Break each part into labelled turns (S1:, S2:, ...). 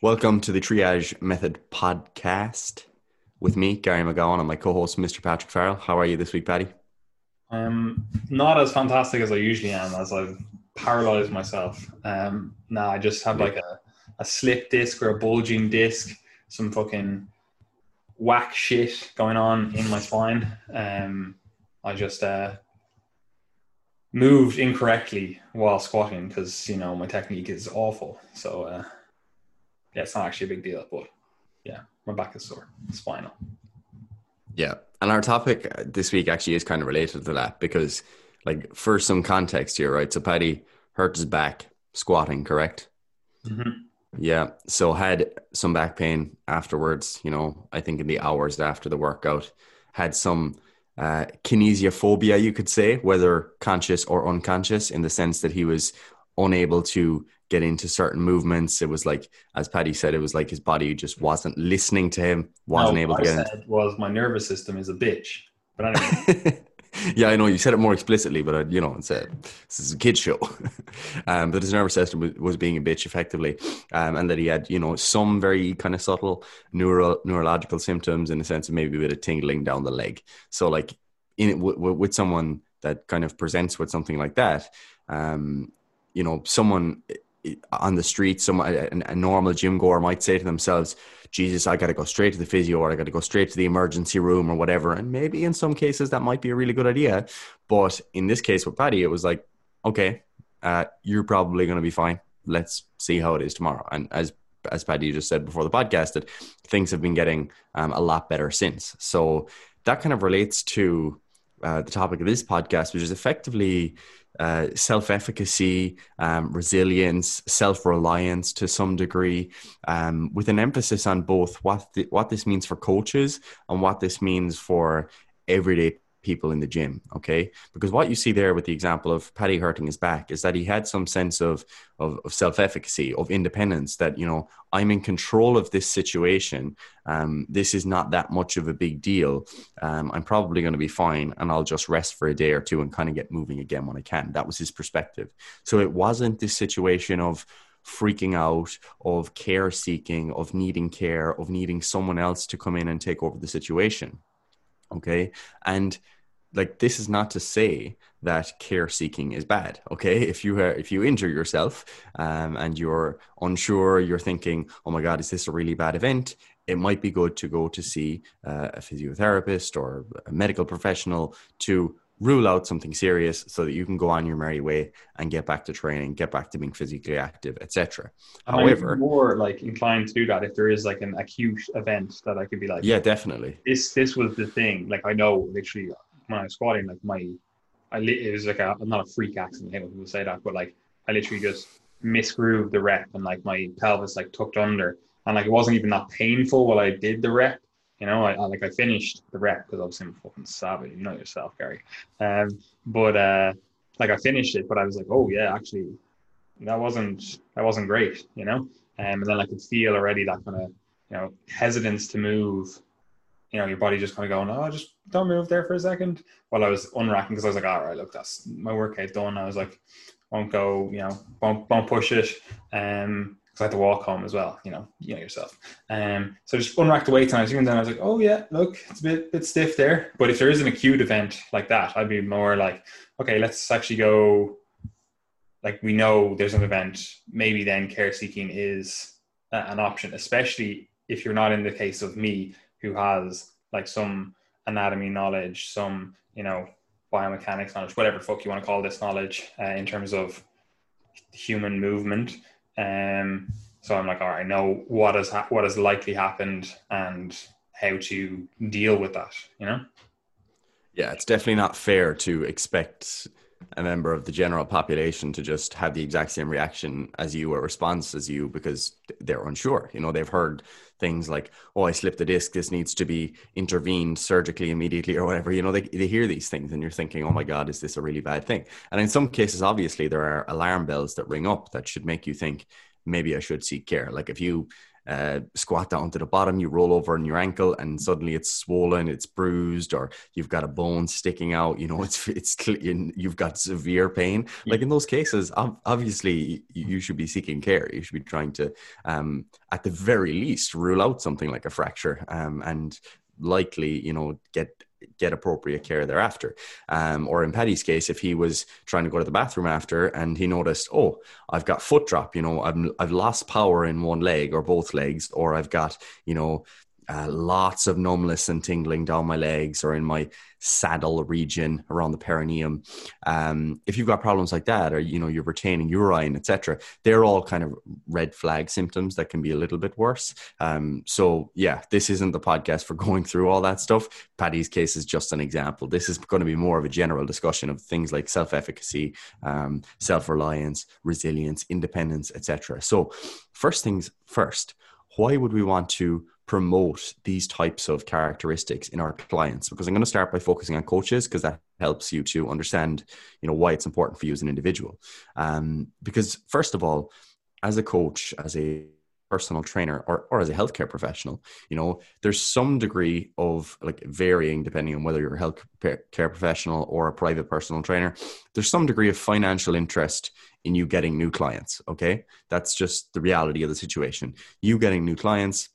S1: Welcome to the Triage Method podcast with me, Gary McGowan, and my co-host, Mr. Patrick Farrell. How are you this week, Paddy?
S2: I'm not as fantastic as I usually am, as I've paralyzed myself. Um, now I just have like a, a slip disc or a bulging disc, some fucking whack shit going on in my spine. Um, I just uh, moved incorrectly while squatting because you know my technique is awful. So uh, yeah, it's not actually a big deal, but yeah, my back is sore, It's final.
S1: Yeah, and our topic this week actually is kind of related to that because, like, for some context here, right? So Paddy hurt his back squatting, correct?
S2: Mm-hmm.
S1: Yeah. So had some back pain afterwards. You know, I think in the hours after the workout, had some uh, kinesiophobia, you could say, whether conscious or unconscious, in the sense that he was unable to get into certain movements. It was like, as Paddy said, it was like his body just wasn't listening to him, wasn't
S2: no,
S1: able to
S2: I
S1: get
S2: said
S1: into.
S2: was my nervous system is a bitch. But anyway,
S1: yeah, I know you said it more explicitly, but I, you know, it's a, this is a kid show. um, but his nervous system was, was being a bitch effectively, um, and that he had, you know, some very kind of subtle neuro neurological symptoms in the sense of maybe a bit of tingling down the leg. So, like, in w- w- with someone that kind of presents with something like that, um, you know, someone on the street, some a, a normal gym goer might say to themselves, Jesus, I got to go straight to the physio or I got to go straight to the emergency room or whatever. And maybe in some cases that might be a really good idea. But in this case with Paddy, it was like, okay, uh, you're probably going to be fine. Let's see how it is tomorrow. And as as Paddy just said before the podcast, that things have been getting um, a lot better since. So that kind of relates to uh, the topic of this podcast, which is effectively uh, self efficacy, um, resilience, self reliance to some degree, um, with an emphasis on both what the, what this means for coaches and what this means for everyday people in the gym. Okay, because what you see there with the example of Paddy hurting his back is that he had some sense of of, of self efficacy, of independence. That you know I'm in control of this situation. Um, this is not that much of a big deal. Um, I'm probably going to be fine, and I'll just rest for a day or two and kind of get moving again when I can. That was his perspective. So it wasn't this situation of freaking out, of care seeking, of needing care, of needing someone else to come in and take over the situation okay? And like this is not to say that care seeking is bad okay? If you uh, if you injure yourself um, and you're unsure you're thinking oh my god is this a really bad event? it might be good to go to see uh, a physiotherapist or a medical professional to rule out something serious so that you can go on your merry way and get back to training get back to being physically active etc however
S2: I'm more like inclined to do that if there is like an acute event that I could be like,
S1: yeah definitely
S2: this this was the thing. Like I know literally when I was squatting, like my, I it was like a not a freak accident. I people say that, but like I literally just misgrooved the rep and like my pelvis like tucked under, and like it wasn't even that painful while I did the rep. You know, I, like I finished the rep because obviously I'm fucking savage. You know yourself, Gary. Um, but uh, like I finished it, but I was like, oh yeah, actually, that wasn't that wasn't great. You know, um, and then I could feel already that kind of you know hesitance to move you know, your body just kind of going, oh, just don't move there for a second. While I was unracking, because I was like, all right, look, that's my workout done. I was like, won't go, you know, won't, won't push it. Um, because I had to walk home as well, you know, you know yourself. Um, so just unracked the weights and I was. I was like, oh yeah, look, it's a bit bit stiff there. But if there is an acute event like that, I'd be more like, okay, let's actually go. Like we know there's an event, maybe then care seeking is a- an option, especially if you're not in the case of me who has like some anatomy knowledge, some you know biomechanics knowledge, whatever fuck you want to call this knowledge uh, in terms of human movement. Um, so I'm like, all right, know what has ha- what has likely happened and how to deal with that. You know.
S1: Yeah, it's definitely not fair to expect a member of the general population to just have the exact same reaction as you or response as you because they're unsure. You know, they've heard things like, oh, I slipped the disc, this needs to be intervened surgically immediately or whatever. You know, they, they hear these things and you're thinking, oh my God, is this a really bad thing? And in some cases, obviously, there are alarm bells that ring up that should make you think, maybe I should seek care. Like if you uh, squat down to the bottom, you roll over on your ankle, and suddenly it's swollen, it's bruised, or you've got a bone sticking out. You know, it's it's you've got severe pain. Like in those cases, obviously you should be seeking care. You should be trying to, um, at the very least, rule out something like a fracture, um, and likely, you know, get get appropriate care thereafter. Um, or in Paddy's case, if he was trying to go to the bathroom after and he noticed, oh, I've got foot drop, you know, I've, I've lost power in one leg or both legs, or I've got, you know, uh, lots of numbness and tingling down my legs or in my saddle region around the perineum. Um, if you've got problems like that, or you know you're retaining urine, etc., they're all kind of red flag symptoms that can be a little bit worse. Um, so yeah, this isn't the podcast for going through all that stuff. Paddy's case is just an example. This is going to be more of a general discussion of things like self-efficacy, um, self-reliance, resilience, independence, etc. So first things first, why would we want to promote these types of characteristics in our clients? Because i'm going to start by focusing on coaches because that helps you to understand you know why it's important for you as an individual. Um, because first of all as a coach as a personal trainer or, or as a healthcare professional you know there's some degree of like varying depending on whether you're a health care professional or a private personal trainer. There's some degree of financial interest in you getting new clients okay? That's just the reality of the situation. You getting new clients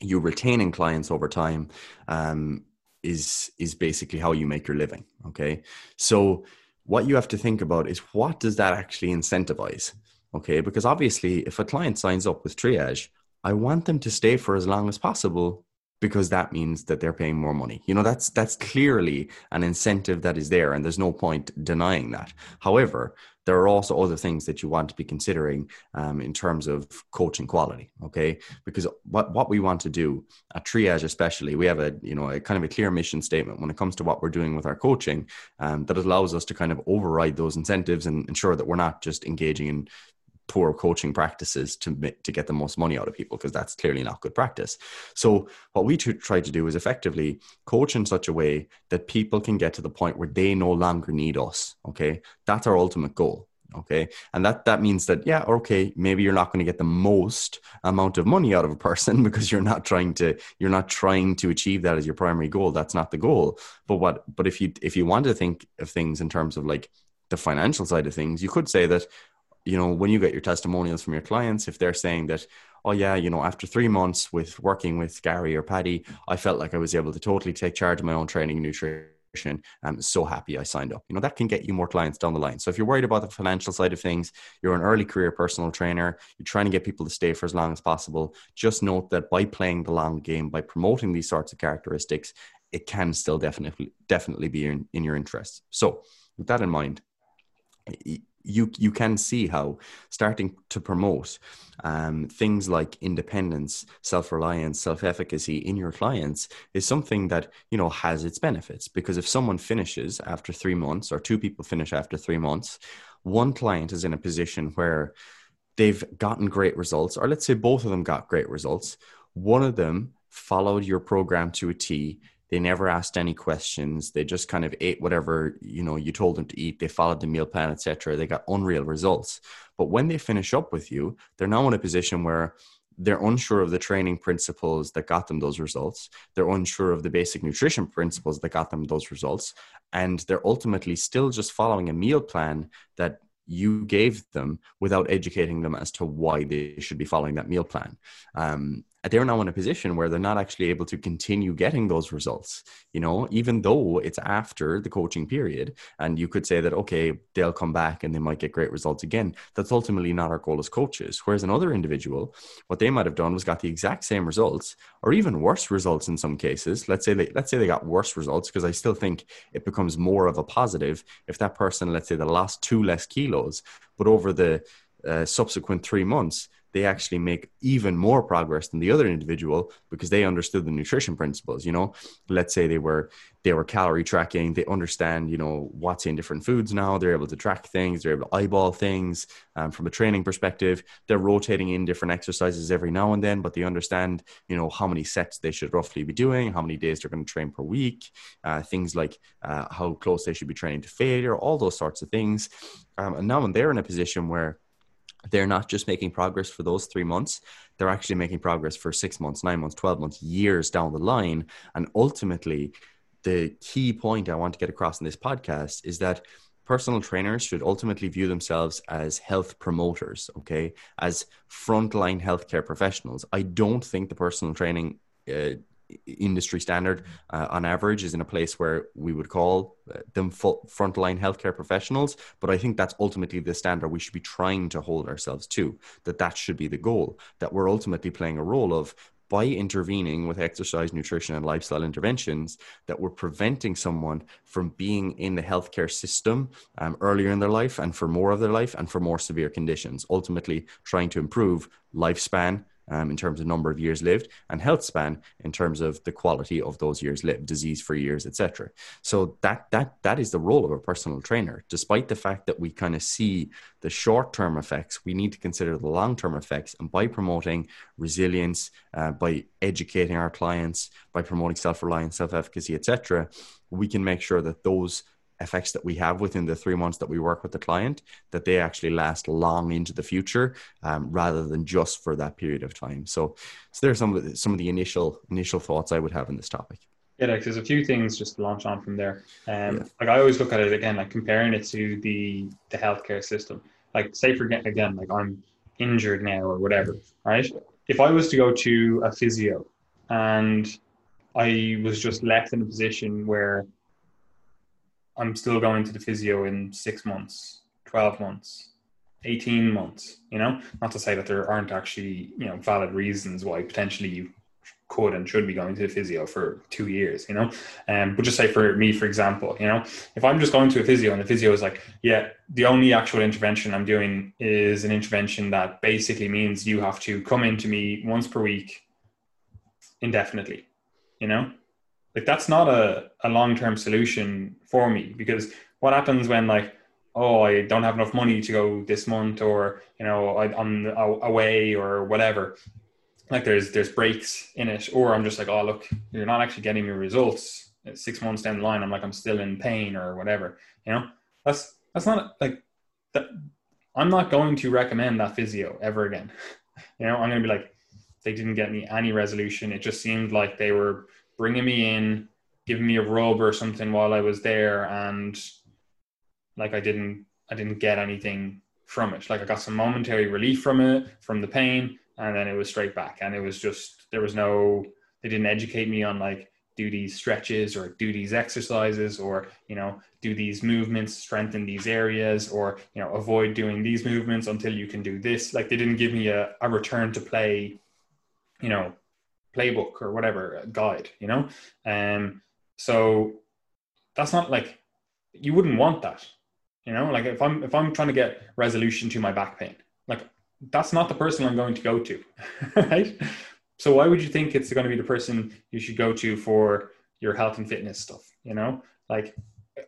S1: you retaining clients over time um, is is basically how you make your living okay so what you have to think about is what does that actually incentivize okay because obviously if a client signs up with triage i want them to stay for as long as possible because that means that they're paying more money. You know, that's that's clearly an incentive that is there, and there's no point denying that. However, there are also other things that you want to be considering um, in terms of coaching quality. Okay, because what what we want to do at Triage, especially, we have a you know a kind of a clear mission statement when it comes to what we're doing with our coaching um, that allows us to kind of override those incentives and ensure that we're not just engaging in poor coaching practices to to get the most money out of people because that's clearly not good practice. So what we try to do is effectively coach in such a way that people can get to the point where they no longer need us. Okay, that's our ultimate goal. Okay, and that that means that yeah, okay, maybe you're not going to get the most amount of money out of a person because you're not trying to you're not trying to achieve that as your primary goal. That's not the goal. But what but if you if you want to think of things in terms of like the financial side of things, you could say that you know, when you get your testimonials from your clients, if they're saying that, oh yeah, you know, after three months with working with Gary or Paddy, I felt like I was able to totally take charge of my own training and nutrition. I'm so happy I signed up. You know, that can get you more clients down the line. So if you're worried about the financial side of things, you're an early career personal trainer, you're trying to get people to stay for as long as possible, just note that by playing the long game, by promoting these sorts of characteristics, it can still definitely definitely be in, in your interest. So with that in mind, you you can see how starting to promote um, things like independence, self reliance, self efficacy in your clients is something that you know has its benefits. Because if someone finishes after three months, or two people finish after three months, one client is in a position where they've gotten great results, or let's say both of them got great results. One of them followed your program to a T they never asked any questions. They just kind of ate whatever you know you told them to eat. They followed the meal plan, etc. They got unreal results. But when they finish up with you, they're now in a position where they're unsure of the training principles that got them those results. They're unsure of the basic nutrition principles that got them those results. And they're ultimately still just following a meal plan that you gave them without educating them as to why they should be following that meal plan. Um, they're now in a position where they're not actually able to continue getting those results you know even though it's after the coaching period. And you could say that okay they'll come back and they might get great results again. That's ultimately not our goal as coaches. Whereas another individual what they might have done was got the exact same results or even worse results in some cases. Let's say they let's say they got worse results because i still think it becomes more of a positive if that person let's say they lost two less kilos but over the uh, subsequent three months they actually make even more progress than the other individual because they understood the nutrition principles you know? Let's say they were they were calorie tracking. They understand you know what's in different foods now. They're able to track things. They're able to eyeball things um, from a training perspective. They're rotating in different exercises every now and then but they understand you know how many sets they should roughly be doing how many days they're going to train per week uh, things like uh, how close they should be training to failure all those sorts of things. Um, and now when they're in a position where they're not just making progress for those three months, they're actually making progress for six months, nine months, 12 months, years down the line. And ultimately, the key point I want to get across in this podcast is that personal trainers should ultimately view themselves as health promoters, okay, as frontline healthcare professionals. I don't think the personal training uh, industry standard uh, on average is in a place where we would call uh, them frontline healthcare professionals but i think that's ultimately the standard we should be trying to hold ourselves to that that should be the goal that we're ultimately playing a role of by intervening with exercise, nutrition, and lifestyle interventions, that we're preventing someone from being in the healthcare system um, earlier in their life and for more of their life and for more severe conditions, ultimately trying to improve lifespan, um, in terms of number of years lived and health span in terms of the quality of those years lived disease free years etc so that that that is the role of a personal trainer. Despite the fact that we kind of see the short term effects we need to consider the long term effects. And by promoting resilience uh, by educating our clients by promoting self-reliance self-efficacy etc we can make sure that those effects that we have within the three months that we work with the client that they actually last long into the future um, rather than just for that period of time. So so there's some of the, some of the initial initial thoughts i would have in this topic.
S2: Yeah like there's a few things just to launch on from there. Um yeah. like i always look at it again like comparing it to the the healthcare system. Like say for again like i'm injured now or whatever right? If i was to go to a physio and i was just left in a position where I'm still going to the physio in six months, 12 months, 18 months, you know, not to say that there aren't actually, you know, valid reasons why potentially you could and should be going to the physio for two years, you know. Um, but just say for me, for example, you know, if I'm just going to a physio and the physio is like, yeah, the only actual intervention I'm doing is an intervention that basically means you have to come into me once per week indefinitely, you know, like that's not a, a long-term solution for me because what happens when like oh i don't have enough money to go this month or you know I, i'm away or whatever like there's there's breaks in it. Or i'm just like oh look you're not actually getting your results. Six months down the line i'm like i'm still in pain or whatever you know? That's that's not like that i'm not going to recommend that physio ever again. You know i'm going to be like they didn't get me any resolution. It just seemed like they were bringing me in, giving me a rub or something while I was there, and like I didn't I didn't get anything from it. Like I got some momentary relief from it, from the pain, and then it was straight back. And it was just there was no they didn't educate me on like do these stretches or do these exercises or you know do these movements strengthen these areas or you know avoid doing these movements until you can do this like they didn't give me a, a return to play you know playbook or whatever guide you know? Um so that's not like you wouldn't want that you know? Like if i'm if i'm trying to get resolution to my back pain like that's not the person i'm going to go to right? So why would you think it's going to be the person you should go to for your health and fitness stuff you know? Like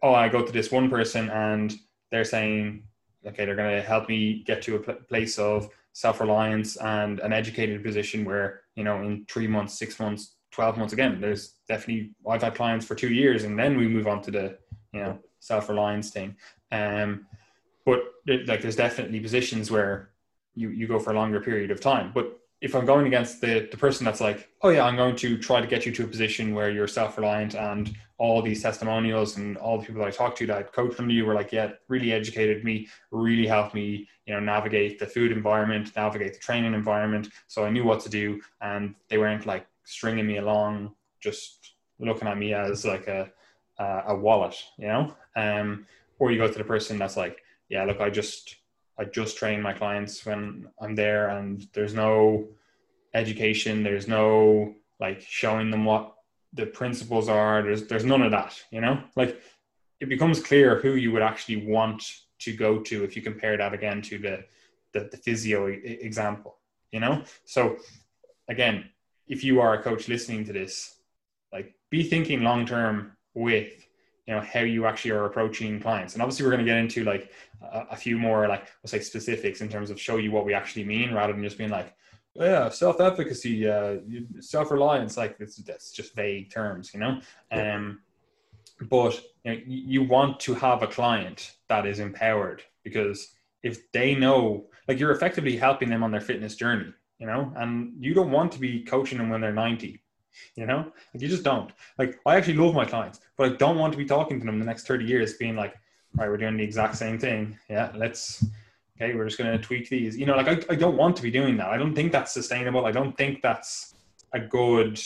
S2: oh i go to this one person and they're saying okay they're going to help me get to a place of self-reliance and an educated position where you know in three months six months 12 months again there's definitely i've had clients for two years and then we move on to the you know self-reliance thing. Um but like there's definitely positions where you you go for a longer period of time. But if I'm going against the, the person that's like, oh yeah, I'm going to try to get you to a position where you're self-reliant and all these testimonials and all the people that I talked to that coached under you were like, yeah, really educated me, really helped me, you know, navigate the food environment, navigate the training environment. So I knew what to do. And they weren't like stringing me along, just looking at me as like a, a, a wallet, you know? Um, or you go to the person that's like, yeah, look, I just, I just train my clients when I'm there, and there's no education. There's no like showing them what the principles are. There's there's none of that. You know, like it becomes clear who you would actually want to go to if you compare that again to the the, the physio example. You know, so again, if you are a coach listening to this, like be thinking long term with you know how you actually are approaching clients. And obviously we're going to get into like a, a few more like let's say specifics in terms of show you what we actually mean rather than just being like oh, yeah self-efficacy uh, self-reliance like it's that's just vague terms you know? Um but you, know, you want to have a client that is empowered because if they know like you're effectively helping them on their fitness journey, you know, and you don't want to be coaching them when they're 90, you know, like you just don't. Like I actually love my clients, but I don't want to be talking to them the next 30 years being like, right, we're doing the exact same thing. Yeah, let's okay, we're just to tweak these. You know, like I, I don't want to be doing that. I don't think that's sustainable. I don't think that's a good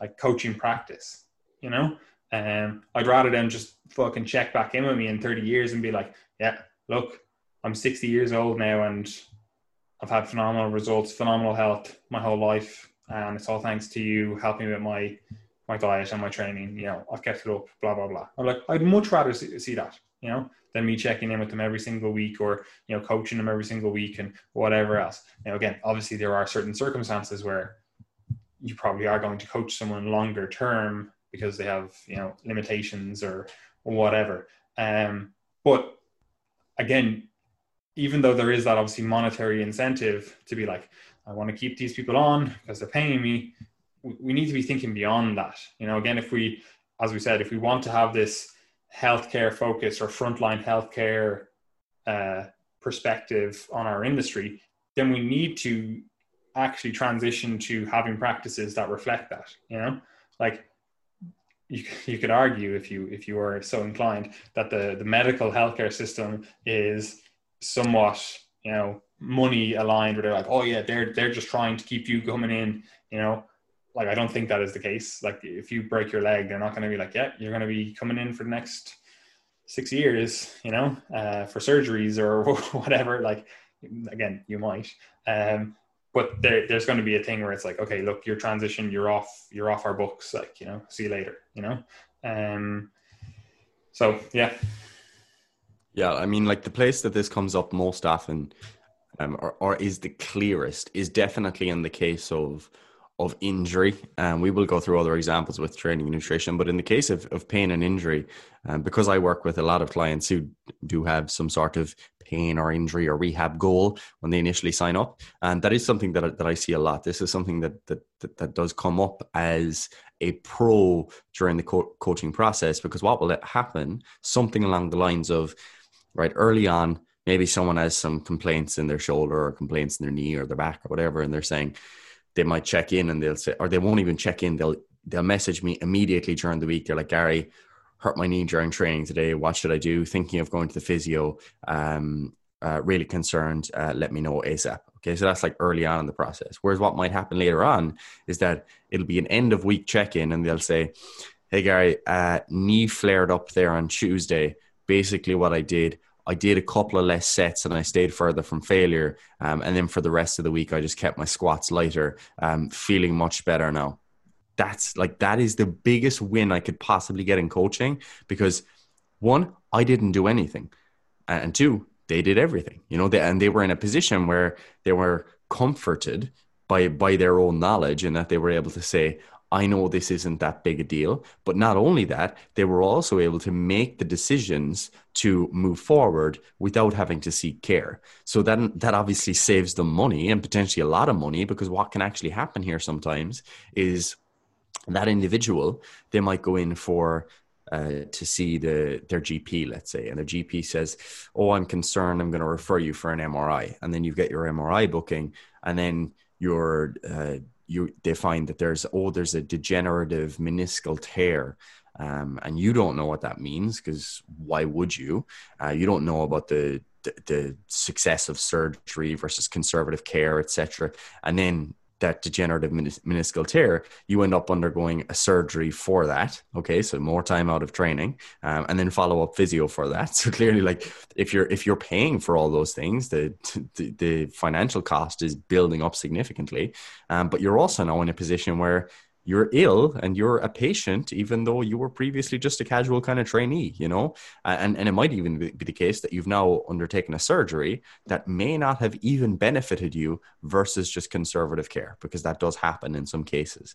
S2: like coaching practice. You know, um, I'd rather them just fucking check back in with me in 30 years and be like, yeah, look, I'm 60 years old now and I've had phenomenal results, phenomenal health my whole life. And it's all thanks to you helping with my my diet and my training. You know, I've kept it up, blah, blah, blah. I'm like, I'd much rather see, see that, you know, than me checking in with them every single week or, you know, coaching them every single week and whatever else. Now, again, obviously there are certain circumstances where you probably are going to coach someone longer term because they have, you know, limitations or whatever. Um, but again, even though there is that obviously monetary incentive to be like, I want to keep these people on because they're paying me, we need to be thinking beyond that. You know, again, if we, as we said, if we want to have this healthcare focus or frontline healthcare uh, perspective on our industry, then we need to actually transition to having practices that reflect that. You know, like you, you could argue if you if you are so inclined that the the medical healthcare system is somewhat you know money aligned where they're like oh yeah they're they're just trying to keep you coming in you know? Like I don't think that is the case. Like if you break your leg they're not going to be like yeah you're going to be coming in for the next six years you know uh, for surgeries or whatever like again you might. Um, but there, there's going to be a thing where it's like okay look your transition you're off you're off our books like you know see you later you know? Um so yeah.
S1: Yeah i mean like the place that this comes up most often um, or, or is the clearest is definitely in the case of of injury. And um, we will go through other examples with training and nutrition. But in the case of, of pain and injury, um, because I work with a lot of clients who do have some sort of pain or injury or rehab goal when they initially sign up, and that is something that, that I see a lot. This is something that that, that, that does come up as a pro during the co- coaching process because what will happen? Something along the lines of, right, early on, maybe someone has some complaints in their shoulder or complaints in their knee or their back or whatever, and they're saying, they might check in and they'll say, or they won't even check in. They'll they'll message me immediately during the week. They're like, Gary, hurt my knee during training today. What should I do? Thinking of going to the physio. Um, uh, really concerned. Uh, let me know ASAP. Okay, so that's like early on in the process. Whereas what might happen later on is that it'll be an end of week check in, and they'll say, "Hey Gary, uh, knee flared up there on Tuesday. Basically, what I did, I did a couple of less sets and I stayed further from failure. Um, and then for the rest of the week, I just kept my squats lighter, um, feeling much better now. That's like, that is the biggest win I could possibly get in coaching because one, I didn't do anything. And two, they did everything, you know, they, and they were in a position where they were comforted by, by their own knowledge and that they were able to say, I know this isn't that big a deal. But not only that, they were also able to make the decisions to move forward without having to seek care. So then that obviously saves them money and potentially a lot of money because what can actually happen here sometimes is that individual, they might go in for uh, to see the their GP, let's say, and their GP says, "Oh, I'm concerned. I'm going to refer you for an MRI," and then you get your MRI booking, and then your uh, you they find that there's oh there's a degenerative meniscal tear um, and you don't know what that means because why would you? Uh, you don't know about the, the, the success of surgery versus conservative care etc and then that degenerative meniscal tear, you end up undergoing a surgery for that. Okay, so more time out of training, um, and then follow up physio for that. So clearly, like if you're if you're paying for all those things, the the, the financial cost is building up significantly. Um, but you're also now in a position where you're ill and you're a patient, even though you were previously just a casual kind of trainee, you know? And, and it might even be the case that you've now undertaken a surgery that may not have even benefited you versus just conservative care, because that does happen in some cases.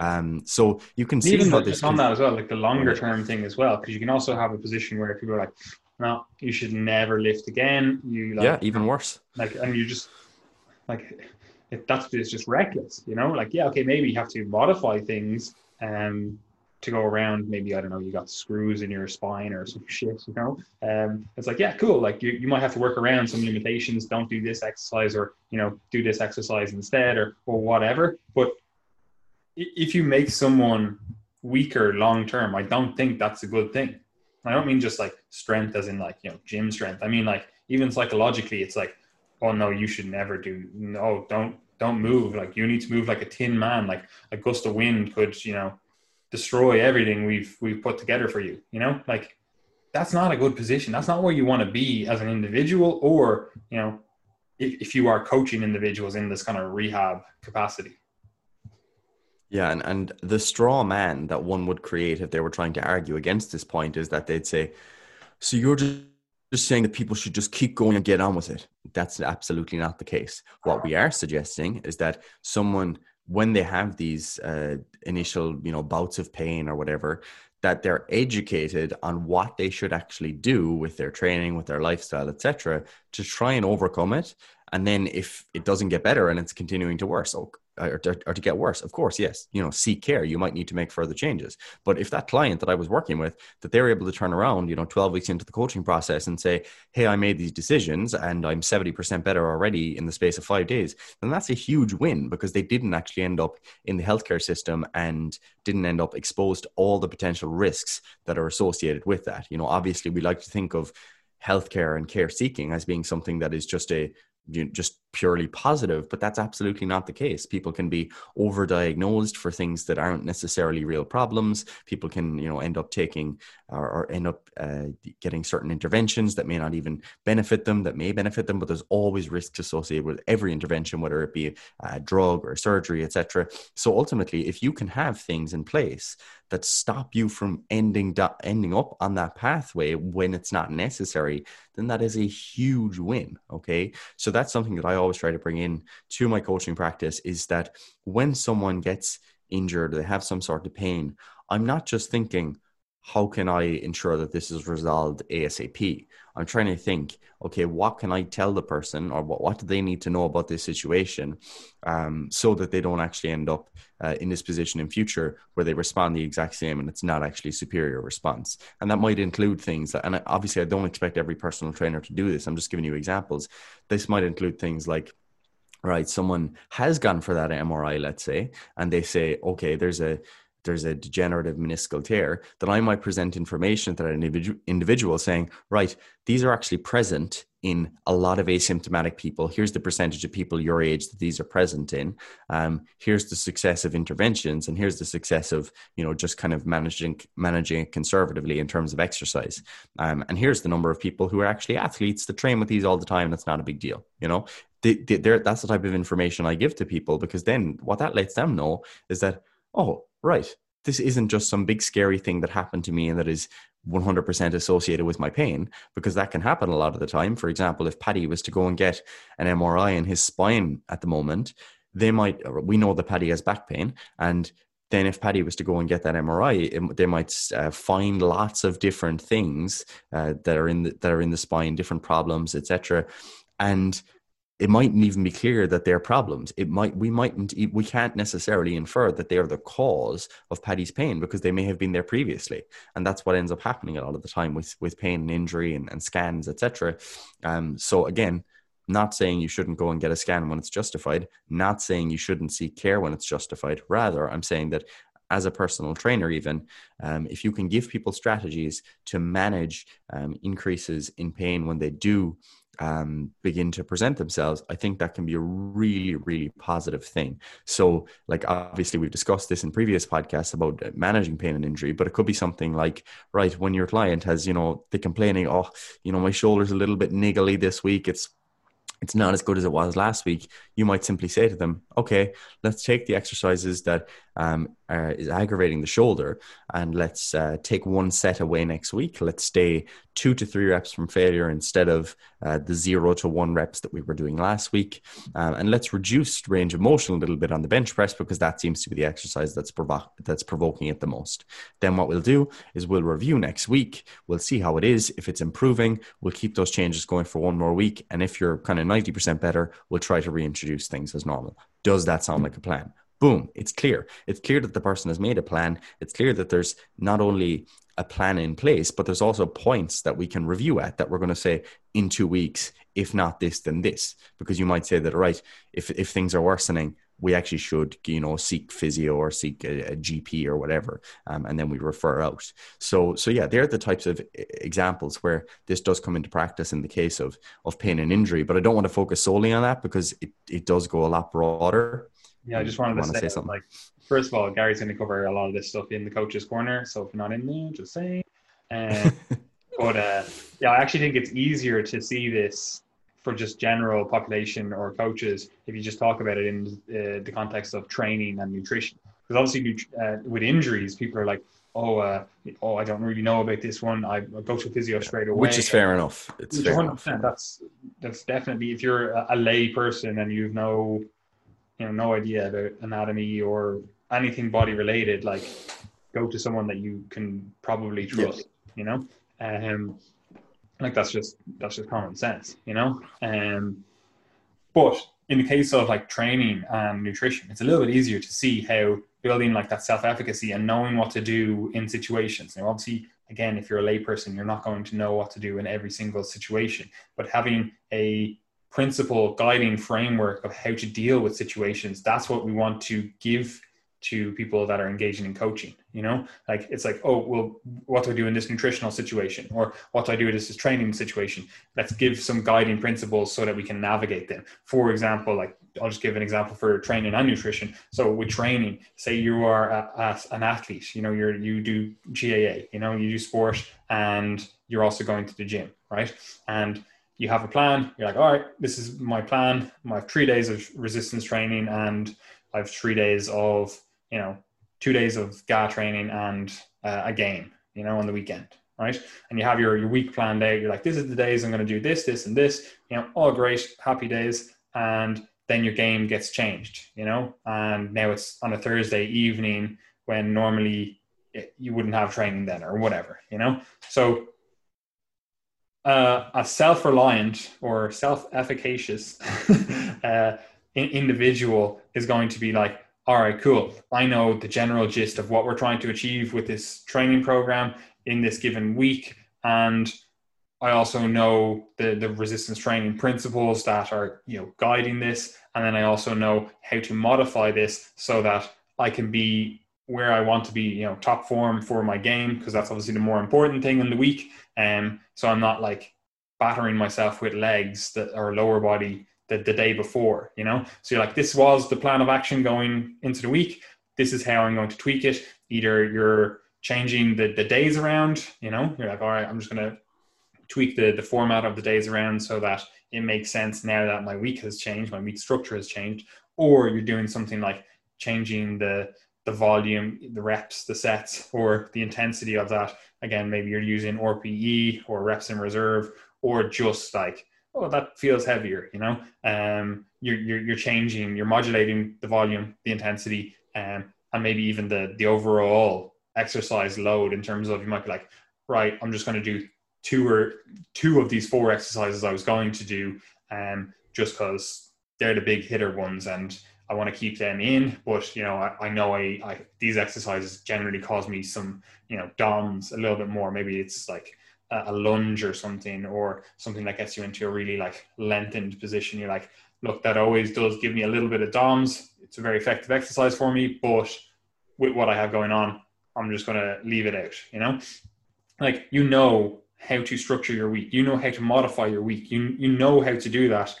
S1: Um, so you can see
S2: even how this on that as well, like the longer term thing as well, because you can also have a position where people are like, no, you should never lift again. You like,
S1: yeah, even worse.
S2: Like, and you just like if that's it's just reckless, you know. Like, yeah, okay, maybe you have to modify things um, to go around. Maybe I don't know, you got screws in your spine or some shit, you know. Um, it's like, yeah, cool. Like you, you might have to work around some limitations. Don't do this exercise, or you know, do this exercise instead, or or whatever. But if you make someone weaker long term, I don't think that's a good thing. I don't mean just like strength as in like you know gym strength. I mean like even psychologically, it's like, oh no, you should never do. No, don't don't move. Like you need to move like a tin man. Like a gust of wind could you know destroy everything we've we've put together for you. You know, like that's not a good position. That's not where you want to be as an individual, or you know, if, if you are coaching individuals in this kind of rehab capacity.
S1: Yeah, and, and the straw man that one would create if they were trying to argue against this point is that they'd say, So you're just just saying that people should just keep going and get on with it. That's absolutely not the case. What we are suggesting is that someone, when they have these uh, initial, you know, bouts of pain or whatever, that they're educated on what they should actually do with their training, with their lifestyle, etc., to try and overcome it. And then if it doesn't get better and it's continuing to worse, Uh, or to, or to get worse. Of course yes you know seek care. You might need to make further changes. But if that client that i was working with that they're able to turn around you know 12 weeks into the coaching process and say hey i made these decisions and i'm 70% better already in the space of five days then that's a huge win because they didn't actually end up in the healthcare system and didn't end up exposed to all the potential risks that are associated with that. You know obviously we like to think of healthcare and care seeking as being something that is just a you know, just purely positive, but that's absolutely not the case. People can be overdiagnosed for things that aren't necessarily real problems. People can, you know, end up taking or, or end up uh, getting certain interventions that may not even benefit them, that may benefit them, but there's always risks associated with every intervention, whether it be a drug or surgery, etc. So ultimately, if you can have things in place that stop you from ending ending up on that pathway when it's not necessary, then that is a huge win. Okay, so that's something that I always try to bring in to my coaching practice is that when someone gets injured, they have some sort of pain. I'm not just thinking, how can I ensure that this is resolved ASAP? I'm trying to think, okay, what can I tell the person or what, what do they need to know about this situation um, so that they don't actually end up uh, in this position in future where they respond the exact same and it's not actually superior response. And that might include things that, and obviously I don't expect every personal trainer to do this. I'm just giving you examples. This might include things like, right, someone has gone for that MRI, let's say, and they say, okay, there's a, there's a degenerative meniscal tear, that I might present information to that individual, individual saying, right, these are actually present in a lot of asymptomatic people. Here's the percentage of people your age that these are present in. Um, here's the success of interventions, and here's the success of you know just kind of managing managing it conservatively in terms of exercise. Um, and here's the number of people who are actually athletes that train with these all the time. That's not a big deal, you know. They, they, that's the type of information I give to people because then what that lets them know is that oh right, this isn't just some big scary thing that happened to me and that is 100% associated with my pain because that can happen a lot of the time. For example, if Paddy was to go and get an MRI in his spine at the moment, they might, we know that Paddy has back pain. And then if Paddy was to go and get that MRI, it, they might uh, find lots of different things uh, that are in the, that are in the spine, different problems, etc. And it mightn't even be clear that they're problems. It might we mightn't we can't necessarily infer that they're the cause of Paddy's pain because they may have been there previously, and that's what ends up happening a lot of the time with with pain and injury and, and scans, etc. Um, so again, not saying you shouldn't go and get a scan when it's justified, not saying you shouldn't seek care when it's justified. Rather, I'm saying that as a personal trainer, even um, if you can give people strategies to manage um, increases in pain when they do um, begin to present themselves, I think that can be a really, really positive thing. So, like, obviously, we've discussed this in previous podcasts about uh, managing pain and injury, but it could be something like, right, when your client has, you know, the complaining, oh, you know, my shoulder's a little bit niggly this week, it's it's not as good as it was last week, you might simply say to them, okay, let's take the exercises that um, uh, is aggravating the shoulder. And let's uh, take one set away next week. Let's stay two to three reps from failure instead of uh, the zero to one reps that we were doing last week. Um, and let's reduce range of motion a little bit on the bench press because that seems to be the exercise that's, provo- that's provoking it the most. Then what we'll do is we'll review next week. We'll see how it is. If it's improving, we'll keep those changes going for one more week. And if you're kind of 90% better, we'll try to reintroduce things as normal. Does that sound like a plan? Boom, it's clear. It's clear that the person has made a plan. It's clear that there's not only a plan in place, but there's also points that we can review at that we're going to say in two weeks, if not this, then this. Because you might say that, right, if, if things are worsening, we actually should, you know, seek physio or seek a, a GP or whatever, um, and then we refer out. So, so yeah, they're the types of examples where this does come into practice in the case of of pain and injury. But I don't want to focus solely on that because it, it does go a lot broader.
S2: Yeah, I just wanted to say, say, something. Like, first of all, Gary's going to cover a lot of this stuff in the coach's corner. So if you're not in there, just saying. Uh, but uh, yeah, I actually think it's easier to see this for just general population or coaches if you just talk about it in uh, the context of training and nutrition. Because obviously, uh, with injuries, people are like, oh, uh, oh, I don't really know about this one. I go to physio straight away.
S1: Which is fair enough. It's fair enough.
S2: That's that's definitely if you're a, a lay person and you've no you know no idea about anatomy or anything body related like go to someone that you can probably trust yes. you know? Um like that's just that's just common sense you know? Um but in the case of like training and nutrition it's a little bit easier to see how building like that self-efficacy and knowing what to do in situations. Now obviously again if you're a layperson you're not going to know what to do in every single situation but having a principle guiding framework of how to deal with situations that's what we want to give to people that are engaging in coaching you know? Like it's like oh well what do i do in this nutritional situation? Or what do i do in this training situation? Let's give some guiding principles so that we can navigate them. For example like i'll just give an example for training and nutrition. So with training say you are a, a, an athlete you know you're you do gaa you know you do sport and you're also going to the gym right? And you have a plan. You're like, all right, this is my plan. Have three days of resistance training, and I have three days of, you know, two days of GAA training and uh, a game, you know, on the weekend, right? And you have your your week planned out. You're like, this is the days I'm going to do this, this, and this. You know, all great, happy days, and then your game gets changed, you know, and now it's on a Thursday evening when normally it, you wouldn't have training then or whatever, you know. So uh, a self-reliant or self-efficacious uh, individual is going to be like all right cool. I know the general gist of what we're trying to achieve with this training program in this given week. And i also know the, the resistance training principles that are you know guiding this. And then i also know how to modify this so that i can be where I want to be, you know, top form for my game because that's obviously the more important thing in the week. Um, so I'm not like battering myself with legs that or lower body the, the day before, you know. So you're like, this was the plan of action going into the week. This is how I'm going to tweak it. Either you're changing the, the days around, you know, you're like, all right, I'm just gonna tweak the, the format of the days around so that it makes sense now that my week has changed, my week structure has changed, or you're doing something like changing the the volume, the reps, the sets, or the intensity of that. Again, maybe you're using RPE or reps in reserve, or just like, oh, that feels heavier. You know, um, you're, you're you're changing, you're modulating the volume, the intensity, um, and maybe even the the overall exercise load in terms of you might be like, right, I'm just going to do two or two of these four exercises I was going to do, um, just because they're the big hitter ones and I want to keep them in, but you know, I, I know I, I, these exercises generally cause me some, you know, DOMs a little bit more. Maybe it's like a, a, lunge or something, or something that gets you into a really like lengthened position. You're like, look, that always does give me a little bit of DOMs. It's a very effective exercise for me, but with what I have going on, I'm just going to leave it out. You know, like you know how to structure your week. You know how to modify your week. You you know how to do that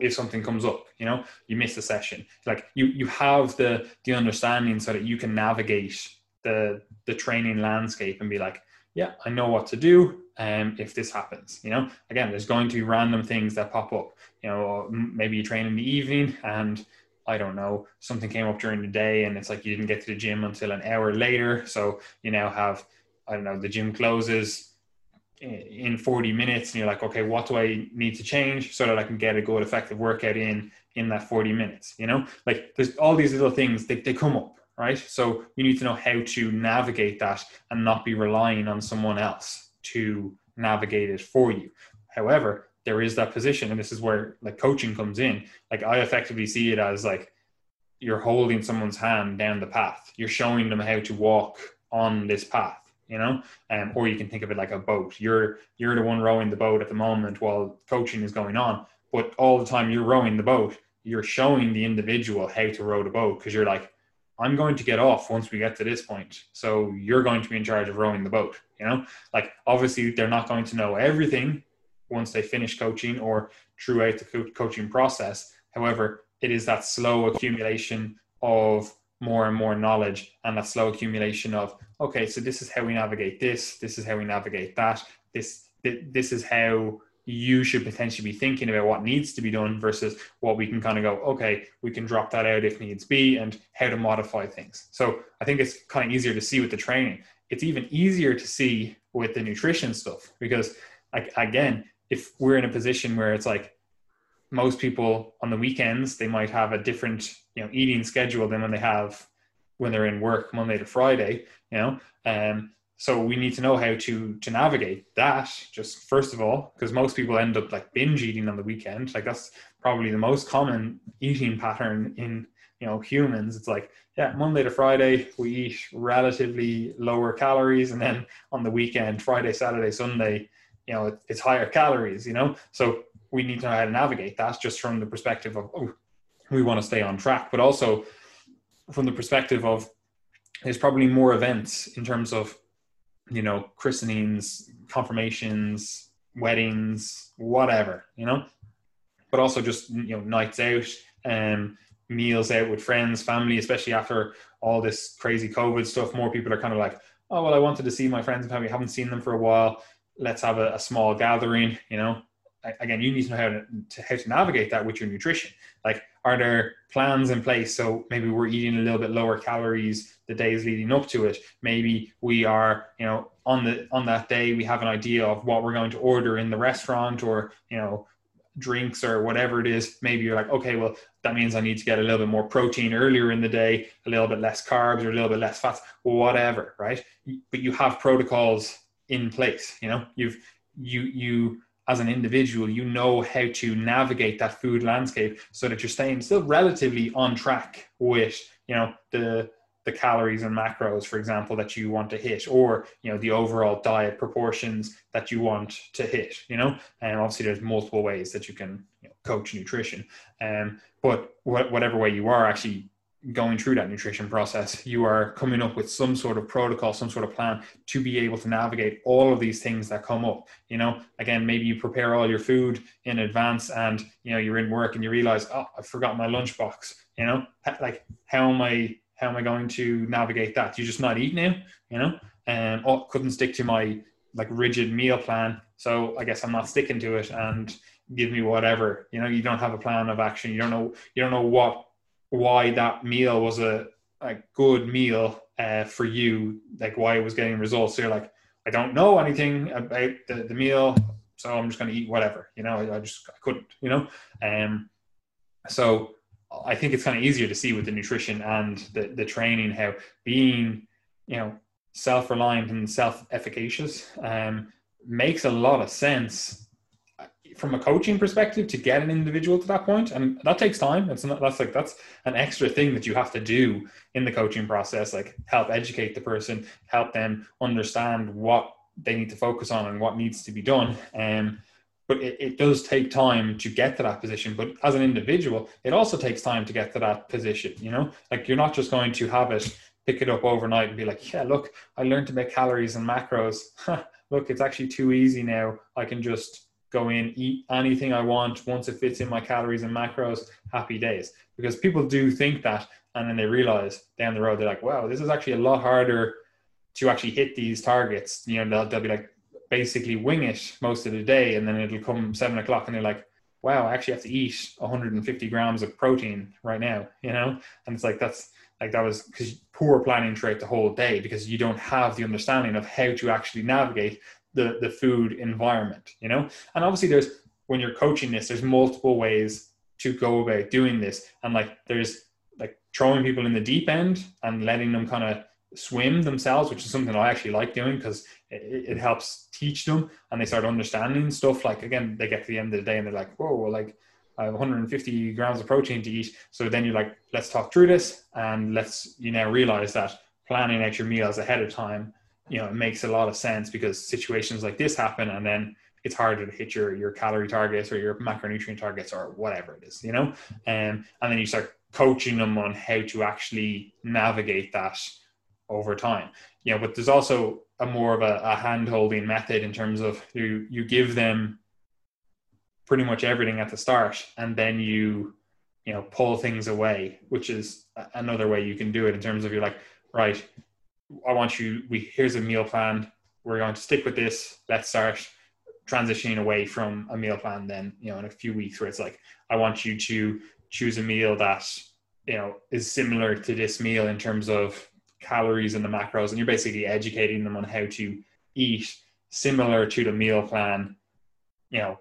S2: if something comes up you know? You miss a session. Like you you have the the understanding so that you can navigate the the training landscape and be like yeah i know what to do um, if this happens you know? Again there's going to be random things that pop up you know maybe you train in the evening and i don't know something came up during the day and it's like you didn't get to the gym until an hour later. So you now have i don't know the gym closes in 40 minutes and you're like okay what do i need to change so that i can get a good effective workout in in that 40 minutes you know? Like there's all these little things they, they come up right? So you need to know how to navigate that and not be relying on someone else to navigate it for you. However there is that position and this is where like coaching comes in. Like i effectively see it as like you're holding someone's hand down the path. You're showing them how to walk on this path, you know? Um, or you can think of it like a boat. You're you're the one rowing the boat at the moment while coaching is going on. But all the time you're rowing the boat, you're showing the individual how to row the boat because you're like, I'm going to get off once we get to this point. So you're going to be in charge of rowing the boat, you know? Like obviously they're not going to know everything once they finish coaching or throughout the co- coaching process. However, it is that slow accumulation of more and more knowledge and that slow accumulation of okay so this is how we navigate this this is how we navigate that this this is how you should potentially be thinking about what needs to be done versus what we can kind of go okay we can drop that out if needs be and how to modify things. So i think it's kind of easier to see with the training. It's even easier to see with the nutrition stuff because like again if we're in a position where it's like most people on the weekends they might have a different you know eating schedule than when they have when they're in work Monday to Friday. You know, um, so we need to know how to to navigate that. Just first of all, because most people end up like binge eating on the weekend. Like that's probably the most common eating pattern in you know humans. It's like yeah, Monday to Friday we eat relatively lower calories, and then on the weekend, Friday, Saturday, Sunday, you know, it's higher calories. You know, so we need to know how to navigate that just from the perspective of oh, we want to stay on track, but also from the perspective of there's probably more events in terms of you know christenings, confirmations, weddings, whatever, you know, but also just you know nights out and um, meals out with friends, family, especially after all this crazy COVID stuff. More people are kind of like, oh well, I wanted to see my friends and family. haven't seen them for a while. Let's have a, a small gathering, you know again, you need to know how to, how to navigate that with your nutrition. Like, are there plans in place? So maybe we're eating a little bit lower calories the days leading up to it. Maybe we are, you know, on the on that day we have an idea of what we're going to order in the restaurant, or you know, drinks or whatever it is. Maybe you're like, okay, well, that means I need to get a little bit more protein earlier in the day, a little bit less carbs, or a little bit less fats, whatever, right? But you have protocols in place. You know, you've you you as an individual, you know how to navigate that food landscape so that you're staying still relatively on track with, you know, the the calories and macros, for example, that you want to hit, or you know, the overall diet proportions that you want to hit, you know, and obviously there's multiple ways that you can you know, coach nutrition. Um, but wh- whatever way you are actually going through that nutrition process, you are coming up with some sort of protocol, some sort of plan to be able to navigate all of these things that come up. You know, again, maybe you prepare all your food in advance and, you know, you're in work and you realize, oh, I forgot my lunchbox. You know, like how am I, how am I going to navigate that? you're just not eat now, you know, and oh, couldn't stick to my like rigid meal plan. So I guess I'm not sticking to it and give me whatever, you know, you don't have a plan of action. You don't know, you don't know what why that meal was a, a good meal uh, for you, like why it was getting results. So you're like, I don't know anything about the, the meal, so I'm just going to eat whatever. You know, I, I just I couldn't. You know, um, so I think it's kind of easier to see with the nutrition and the the training how being you know self reliant and self efficacious um, makes a lot of sense from a coaching perspective to get an individual to that point and that takes time. It's not that's like that's an extra thing that you have to do in the coaching process like help educate the person help them understand what they need to focus on and what needs to be done. Um, but it, it does take time to get to that position. But as an individual it also takes time to get to that position you know? Like you're not just going to have it pick it up overnight and be like yeah look i learned to make calories and macros. Look it's actually too easy now. I can just go in, eat anything I want once it fits in my calories and macros, happy days. Because people do think that, and then they realize down the road, they're like, wow, this is actually a lot harder to actually hit these targets. You know, they'll, they'll be like, basically wing it most of the day, and then it'll come seven o'clock, and they're like, wow, I actually have to eat 150 grams of protein right now, you know? And it's like, that's like that was because poor planning throughout the whole day because you don't have the understanding of how to actually navigate the the food environment you know? And obviously there's when you're coaching this there's multiple ways to go about doing this. And like there's like throwing people in the deep end and letting them kind of swim themselves which is something i actually like doing because it, it, helps teach them and they start understanding stuff. Like again they get to the end of the day and they're like whoa well like I have 150 grams of protein to eat. So then you're like, let's talk through this, and let's you now realize that planning out your meals ahead of time, you know, it makes a lot of sense because situations like this happen, and then it's harder to hit your your calorie targets or your macronutrient targets or whatever it is, you know, um, and then you start coaching them on how to actually navigate that over time. You know, but there's also a more of a, a hand holding method in terms of you you give them pretty much everything at the start and then you you know pull things away which is another way you can do it in terms of you're like right i want you we here's a meal plan. We're going to stick with this. Let's start transitioning away from a meal plan then you know in a few weeks where it's like i want you to choose a meal that you know is similar to this meal in terms of calories and the macros. And you're basically educating them on how to eat similar to the meal plan you know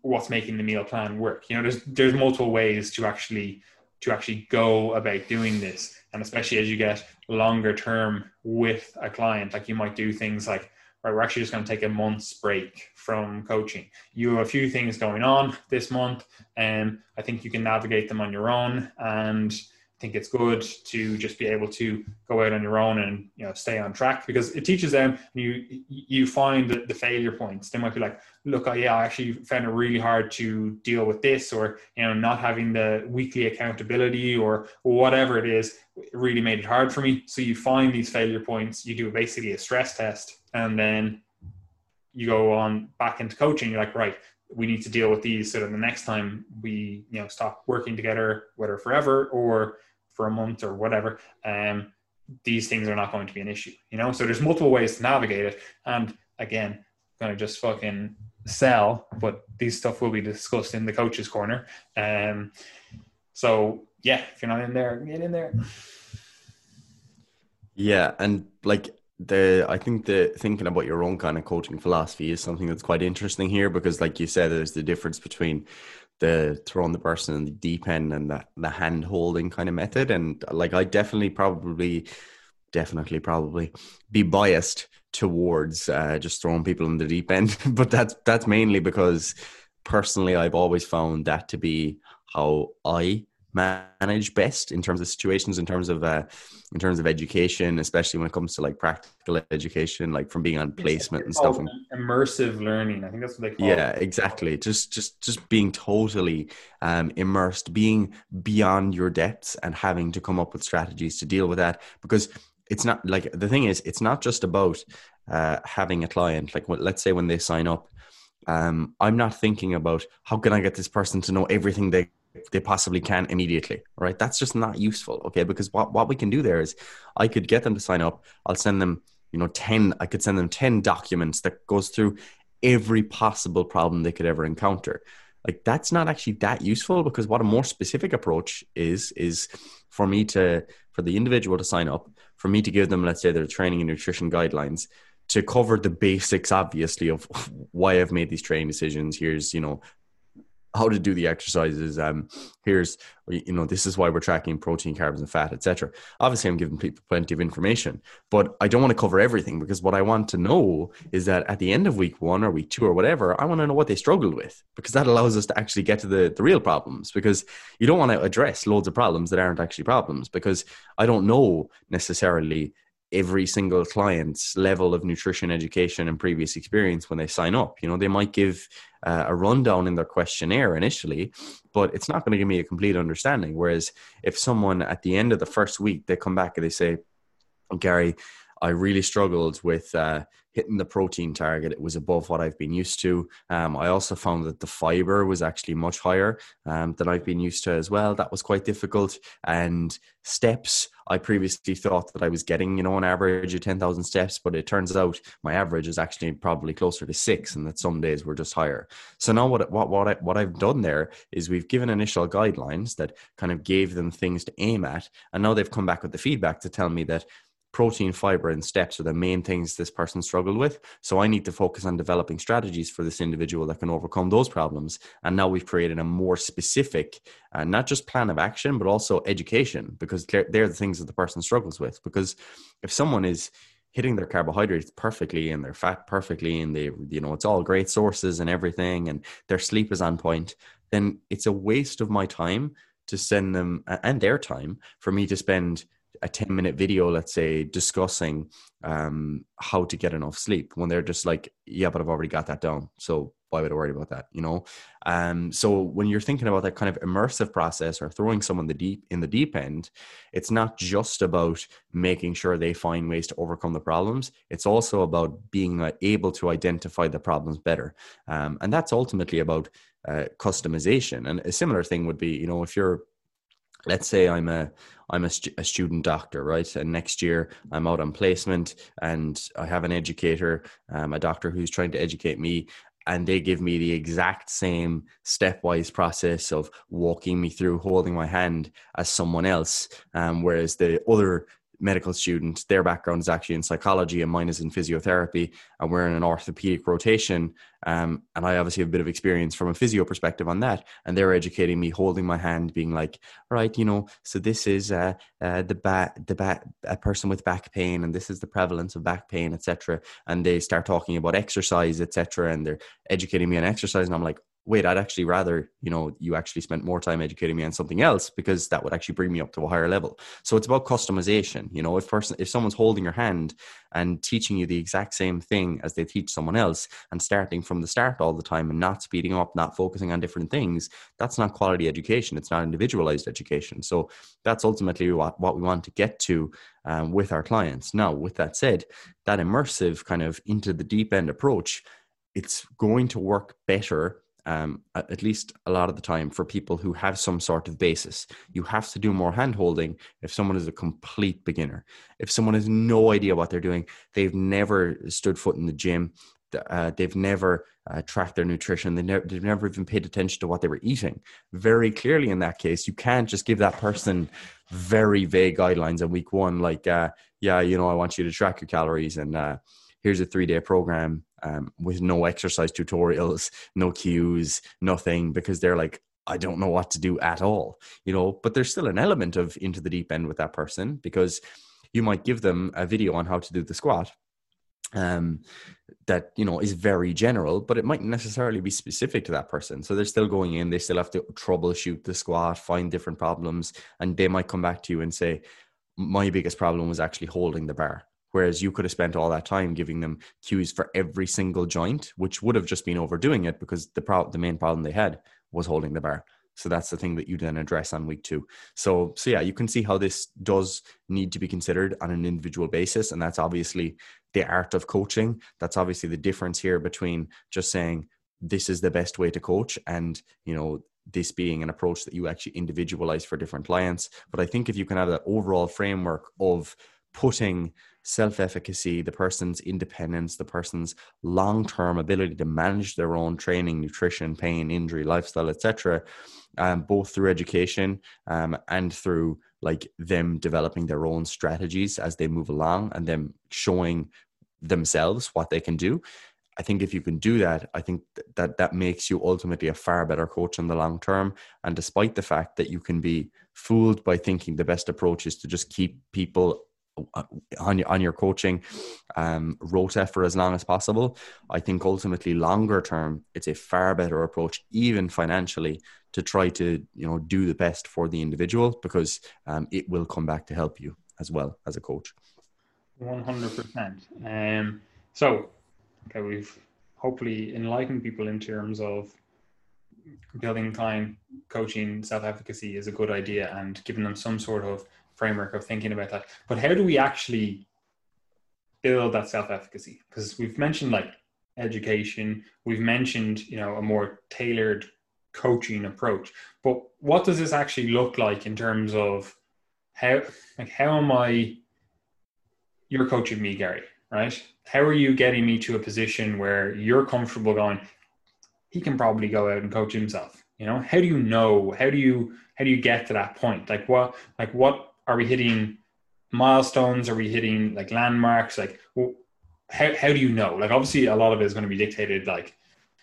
S2: what's making the meal plan work. You know there's there's multiple ways to actually to actually go about doing this and especially as you get longer term with a client like you might do things like right we're actually just going to take a month's break from coaching. You have a few things going on this month and i think you can navigate them on your own and think it's good to just be able to go out on your own and you know stay on track because it teaches them you you find the, the failure points. They might be like look yeah i actually found it really hard to deal with this or you know not having the weekly accountability or whatever it is it really made it hard for me. So you find these failure points you do basically a stress test and then you go on back into coaching. You're like right we need to deal with these so that the next time we you know stop working together whether forever or for a month or whatever, um, these things are not going to be an issue. You know, so there's multiple ways to navigate it. And again, gonna just fucking sell, but these stuff will be discussed in the coaches corner. Um, so yeah, if you're not in there, get in there.
S1: Yeah, and like the I think the thinking about your own kind of coaching philosophy is something that's quite interesting here because like you said there's the difference between the throwing the person in the deep end and the, the hand holding kind of method. And like, I definitely probably, definitely probably be biased towards uh, just throwing people in the deep end. but that's, that's mainly because personally, I've always found that to be how I manage best in terms of situations in terms of uh, in terms of education especially when it comes to like practical education like from being on placement and stuff.
S2: immersive learning i think that's what they call
S1: yeah
S2: it.
S1: exactly. Just just just being totally um, immersed being beyond your depths and having to come up with strategies to deal with that. Because it's not like the thing is it's not just about uh, having a client. Like let's say when they sign up um, i'm not thinking about how can i get this person to know everything they they possibly can immediately right? That's just not useful okay? Because what, what we can do there is i could get them to sign up. I'll send them you know 10 i could send them 10 documents that goes through every possible problem they could ever encounter. Like that's not actually that useful because what a more specific approach is is for me to for the individual to sign up for me to give them let's say their training and nutrition guidelines to cover the basics obviously of why i've made these training decisions. Here's you know how to do the exercises. Um, here's you know this is why we're tracking protein, carbs, and fat, etc. Obviously, I'm giving people plenty of information, but I don't want to cover everything because what I want to know is that at the end of week one or week two or whatever, I want to know what they struggled with because that allows us to actually get to the the real problems. Because you don't want to address loads of problems that aren't actually problems because I don't know necessarily every single client's level of nutrition education and previous experience when they sign up. You know, they might give uh, a rundown in their questionnaire initially, but it's not going to give me a complete understanding. Whereas if someone at the end of the first week they come back and they say, Gary, I really struggled with uh, hitting the protein target. It was above what I've been used to. Um, I also found that the fiber was actually much higher um, than I've been used to as well. That was quite difficult. And steps, I previously thought that I was getting, you know, an average of 10,000 steps, but it turns out my average is actually probably closer to six and that some days were just higher. So now what, what, what, I, what I've done there is we've given initial guidelines that kind of gave them things to aim at. And now they've come back with the feedback to tell me that protein, fiber, and steps are the main things this person struggled with. So I need to focus on developing strategies for this individual that can overcome those problems. And now we've created a more specific, uh, not just plan of action, but also education, because they're, they're the things that the person struggles with. Because if someone is hitting their carbohydrates perfectly and their fat perfectly and they you know it's all great sources and everything and their sleep is on point then it's a waste of my time to send them and their time for me to spend a 10 minute video, let's say, discussing um, how to get enough sleep when they're just like, yeah, but I've already got that down. So why would I worry about that? You know? Um, so when you're thinking about that kind of immersive process or throwing someone the deep in the deep end, it's not just about making sure they find ways to overcome the problems. It's also about being uh, able to identify the problems better. Um, and that's ultimately about uh, customization. And a similar thing would be, you know, if you're let's say I'm a I'm a, a, student doctor, right? And next year I'm out on placement, and I have an educator, um, a doctor who's trying to educate me, and they give me the exact same stepwise process of walking me through holding my hand as someone else, um, whereas the other medical student, their background is actually in psychology and mine is in physiotherapy, and we're in an orthopedic rotation. Um, and I obviously have a bit of experience from a physio perspective on that. And they're educating me, holding my hand, being like, "All right, you know, so this is uh, uh, the back, the back, a person with back pain, and this is the prevalence of back pain, etc." And they start talking about exercise, etc. And they're educating me on exercise, and I'm like, wait, I'd actually rather, you know, you actually spent more time educating me on something else because that would actually bring me up to a higher level. So it's about customization. You know, if person if someone's holding your hand and teaching you the exact same thing as they teach someone else and starting from the start all the time and not speeding up, not focusing on different things, that's not quality education. It's not individualized education. So that's ultimately what, what we want to get to um, with our clients. Now, with that said, that immersive kind of into the deep end approach, it's going to work better um, at least a lot of the time for people who have some sort of basis. You have to do more hand holding if someone is a complete beginner. If someone has no idea what they're doing, they've never stood foot in the gym, uh, they've never uh, tracked their nutrition, they they've never even paid attention to what they were eating. Very clearly, in that case, you can't just give that person very vague guidelines on week one, like, uh, yeah, you know, I want you to track your calories and uh, here's a three day program um, with no exercise tutorials, no cues, nothing, because they're like, I don't know what to do at all, you know. But there's still an element of into the deep end with that person because you might give them a video on how to do the squat um that you know is very general but it might necessarily be specific to that person so they're still going in they still have to troubleshoot the squat find different problems and they might come back to you and say my biggest problem was actually holding the bar Whereas you could have spent all that time giving them cues for every single joint, which would have just been overdoing it because the pro- the main problem they had was holding the bar. So that's the thing that you then address on week two. So so yeah, you can see how this does need to be considered on an individual basis, and that's obviously the art of coaching. That's obviously the difference here between just saying this is the best way to coach and you know this being an approach that you actually individualize for different clients. But I think if you can have that overall framework of putting self efficacy, the person's independence, the person's long term ability to manage their own training, nutrition, pain, injury, lifestyle, etc., um, both through education um, and through like them developing their own strategies as they move along and them showing themselves what they can do. I think if you can do that, I think that that makes you ultimately a far better coach in the long term. And despite the fact that you can be fooled by thinking the best approach is to just keep people on your on your coaching um, rota for as long as possible. I think ultimately longer term, it's a far better approach, even financially, to try to you know do the best for the individual because um, it will come back to help you as well as a coach.
S2: One hundred percent. Um. So, okay, we've hopefully enlightened people in terms of building time, coaching self efficacy is a good idea and giving them some sort of framework of thinking about that. But how do we actually build that self efficacy? Because we've mentioned like education, we've mentioned, you know, a more tailored coaching approach. But what does this actually look like in terms of how like how am I you're coaching me, Gary, right? How are you getting me to a position where you're comfortable going, he can probably go out and coach himself? You know, how do you know? How do you how do you get to that point? Like what like what are we hitting milestones? Are we hitting like landmarks? Like, well, how, how do you know? Like, obviously, a lot of it is going to be dictated like,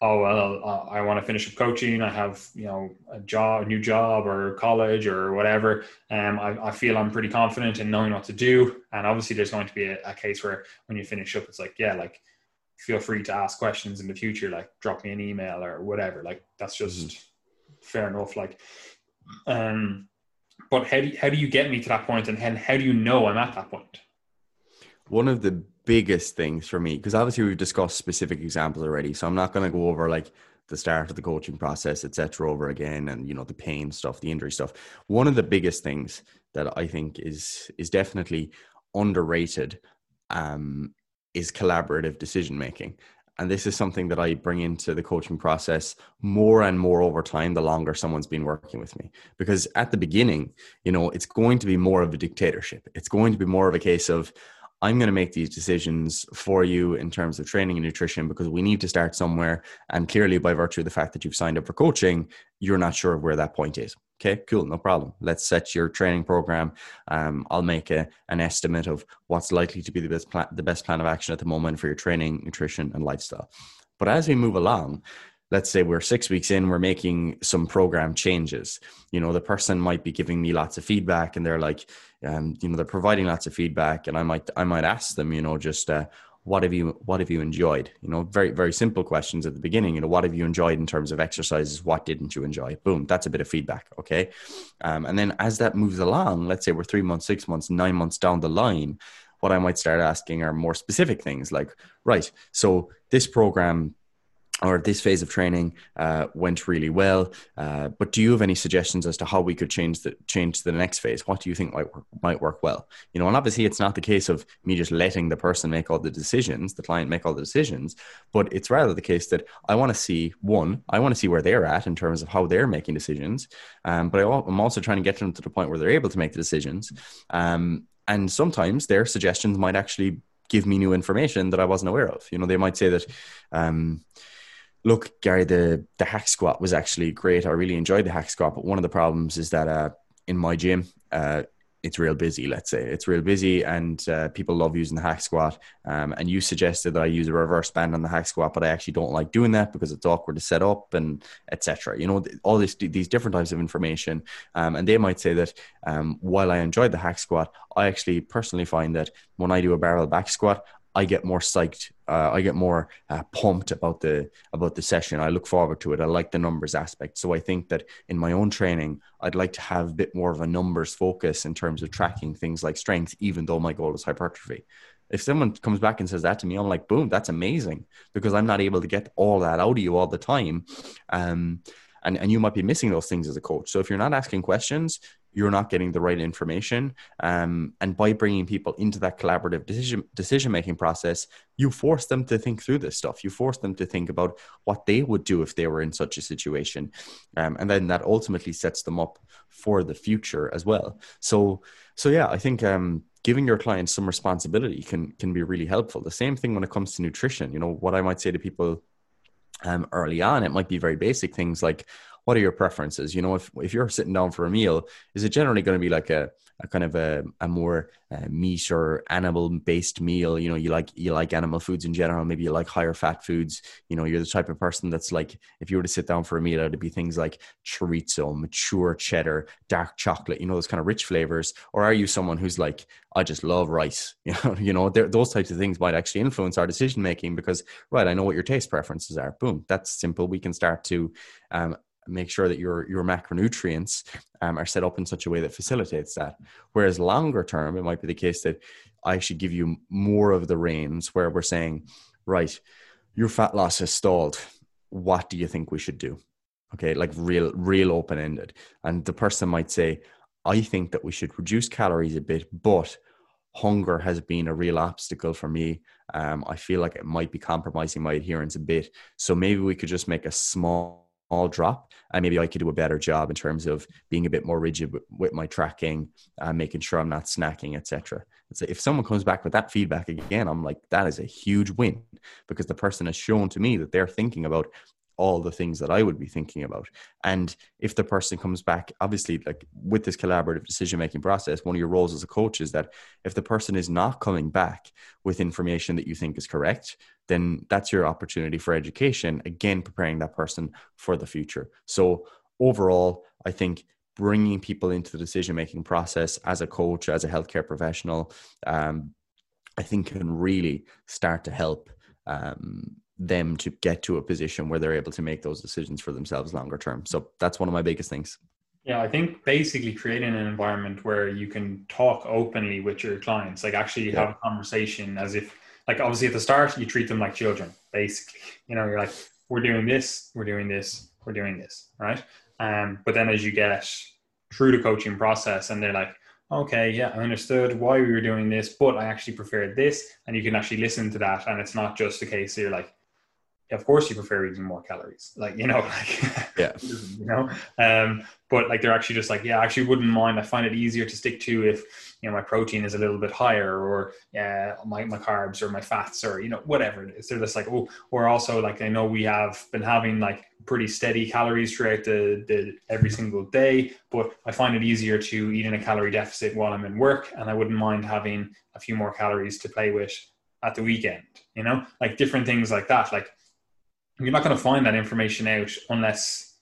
S2: oh, well, uh, I want to finish up coaching. I have, you know, a job, a new job or college or whatever. Um, I, I feel I'm pretty confident in knowing what to do. And obviously, there's going to be a, a case where when you finish up, it's like, yeah, like, feel free to ask questions in the future, like drop me an email or whatever. Like, that's just. Mm-hmm fair enough. Like, um, but how do you, how do you get me to that point, and how do you know I'm at that point?
S1: One of the biggest things for me, because obviously we've discussed specific examples already, so I'm not going to go over like the start of the coaching process, etc., over again, and you know the pain stuff, the injury stuff. One of the biggest things that I think is is definitely underrated um, is collaborative decision making. And this is something that I bring into the coaching process more and more over time, the longer someone's been working with me. Because at the beginning, you know, it's going to be more of a dictatorship. It's going to be more of a case of, I'm going to make these decisions for you in terms of training and nutrition because we need to start somewhere. And clearly, by virtue of the fact that you've signed up for coaching, you're not sure of where that point is. Okay, cool, no problem. Let's set your training program. Um, I'll make a, an estimate of what's likely to be the best plan, the best plan of action at the moment for your training, nutrition, and lifestyle. But as we move along, let's say we're six weeks in, we're making some program changes. You know, the person might be giving me lots of feedback, and they're like, um, you know they're providing lots of feedback and i might i might ask them you know just uh, what have you what have you enjoyed? You know very very simple questions at the beginning you know what have you enjoyed in terms of exercises? What didn't you enjoy? Boom that's a bit of feedback okay? Um, and then as that moves along let's say we're three months six months nine months down the line what i might start asking are more specific things like right so this program or this phase of training uh, went really well. Uh, but do you have any suggestions as to how we could change the change the next phase? What do you think might work, might work well? You know, and obviously it's not the case of me just letting the person make all the decisions, the client make all the decisions, but it's rather the case that I want to see one, I want to see where they're at in terms of how they're making decisions, um, but I, am also trying to get them to the point where they're able to make the decisions. Um, and sometimes their suggestions might actually give me new information that I wasn't aware of. You know, they might say that. Um, look, Gary, the the hack squat was actually great. I really enjoyed the hack squat, but one of the problems is that uh, in my gym, uh, it's real busy. Let's say it's real busy, and uh, people love using the hack squat. Um, and you suggested that I use a reverse band on the hack squat, but I actually don't like doing that because it's awkward to set up and etc. You know, all this these different types of information. Um, and they might say that um, while I enjoyed the hack squat, I actually personally find that when I do a barbell back squat, I get more psyched. Uh, I get more uh, pumped about the about the session. I look forward to it. I like the numbers aspect. So I think that in my own training, I'd like to have a bit more of a numbers focus in terms of tracking things like strength, even though my goal is hypertrophy. If someone comes back and says that to me, I'm like, boom, that's amazing because I'm not able to get all that out of you all the time. Um, and, and you might be missing those things as a coach. So if you're not asking questions, you're not getting the right information. Um, and by bringing people into that collaborative decision decision making process, you force them to think through this stuff. You force them to think about what they would do if they were in such a situation, um, and then that ultimately sets them up for the future as well. So, so yeah, I think. Um, giving your clients some responsibility can can be really helpful. The same thing when it comes to nutrition. You know, what I might say to people um, early on, it might be very basic things like, what are your preferences? You know, if, if you're sitting down for a meal, is it generally going to be like a, a kind of a, a more uh, meat or animal based meal? You know, you like, you like animal foods in general. Maybe you like higher fat foods. You know, you're the type of person that's like, if you were to sit down for a meal, it'd be things like chorizo, mature cheddar, dark chocolate, you know, those kind of rich flavors. Or are you someone who's like, I just love rice? You know, you know, those types of things might actually influence our decision making because, right, I know what your taste preferences are. Boom, that's simple. We can start to um, make sure that your your macronutrients um, are set up in such a way that facilitates that. Whereas longer term, it might be the case that I should give you more of the reins where we're saying, right, your fat loss has stalled. What do you think we should do? Okay, like real, real open ended. And the person might say, I think that we should reduce calories a bit, but hunger has been a real obstacle for me. Um, I feel like it might be compromising my adherence a bit. So maybe we could just make a small small drop. And maybe i could do a better job in terms of being a bit more rigid with, with my tracking uh, making sure i'm not snacking etc so if someone comes back with that feedback again i'm like that is a huge win because the person has shown to me that they're thinking about all the things that I would be thinking about. And if the person comes back, obviously, like with this collaborative decision making process, one of your roles as a coach is that if the person is not coming back with information that you think is correct, then that's your opportunity for education, again, preparing that person for the future. So, overall, I think bringing people into the decision making process as a coach, as a healthcare professional, um, I think can really start to help um, them to get to a position where they're able to make those decisions for themselves longer term. So that's one of my biggest things.
S2: Yeah, I think basically creating an environment where you can talk openly with your clients, like actually yeah. have a conversation as if, like, obviously at the start, you treat them like children, basically. You know, you're like, we're doing this, we're doing this, we're doing this, right? Um, but then as you get through the coaching process and they're like, okay, yeah, I understood why we were doing this, but I actually preferred this. And you can actually listen to that. And it's not just a case you're like, of course you prefer eating more calories like you know like
S1: yeah.
S2: you know um but like they're actually just like yeah i actually wouldn't mind. I find it easier to stick to if you know my protein is a little bit higher or yeah my, my carbs or my fats or you know whatever it is. They're just like oh or also like i know we have been having like pretty steady calories throughout the, the every single day but i find it easier to eat in a calorie deficit while i'm in work and i wouldn't mind having a few more calories to play with at the weekend you know? Like different things like that. Like you're not going to find that information out unless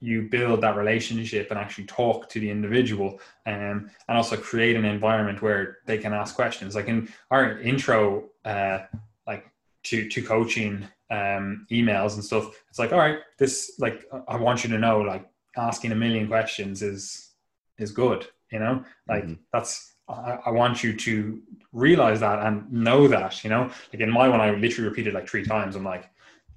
S2: you build that relationship and actually talk to the individual um, and also create an environment where they can ask questions. Like in our intro uh, like to to coaching um, emails and stuff it's like all right this like i want you to know like asking a million questions is is good you know? Like mm-hmm. that's I, I want you to realize that and know that you know? Like in my one i literally repeated like three times. I'm like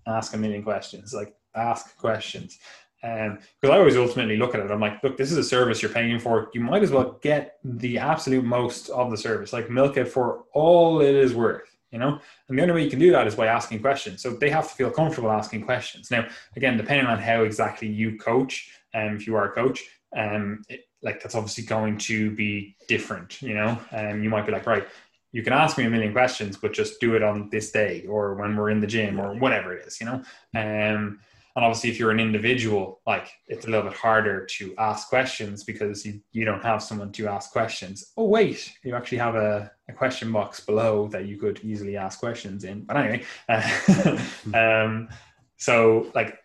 S2: ask a million questions, like ask questions. Um, because I always ultimately look at it, I'm like, look, this is a service you're paying for. You might as well get the absolute most of the service, like milk it for all it is worth, you know? And the only way you can do that is by asking questions. So they have to feel comfortable asking questions. Now, again, depending on how exactly you coach, um, if you are a coach, um, it, like that's obviously going to be different, you know? And um, you might be like, right, you can ask me a million questions, but just do it on this day or when we're in the gym or whatever it is, you know? Um, and obviously, if you're an individual, like it's a little bit harder to ask questions because you, you don't have someone to ask questions. Oh, wait, you actually have a, a question box below that you could easily ask questions in. But anyway, uh, um, so like,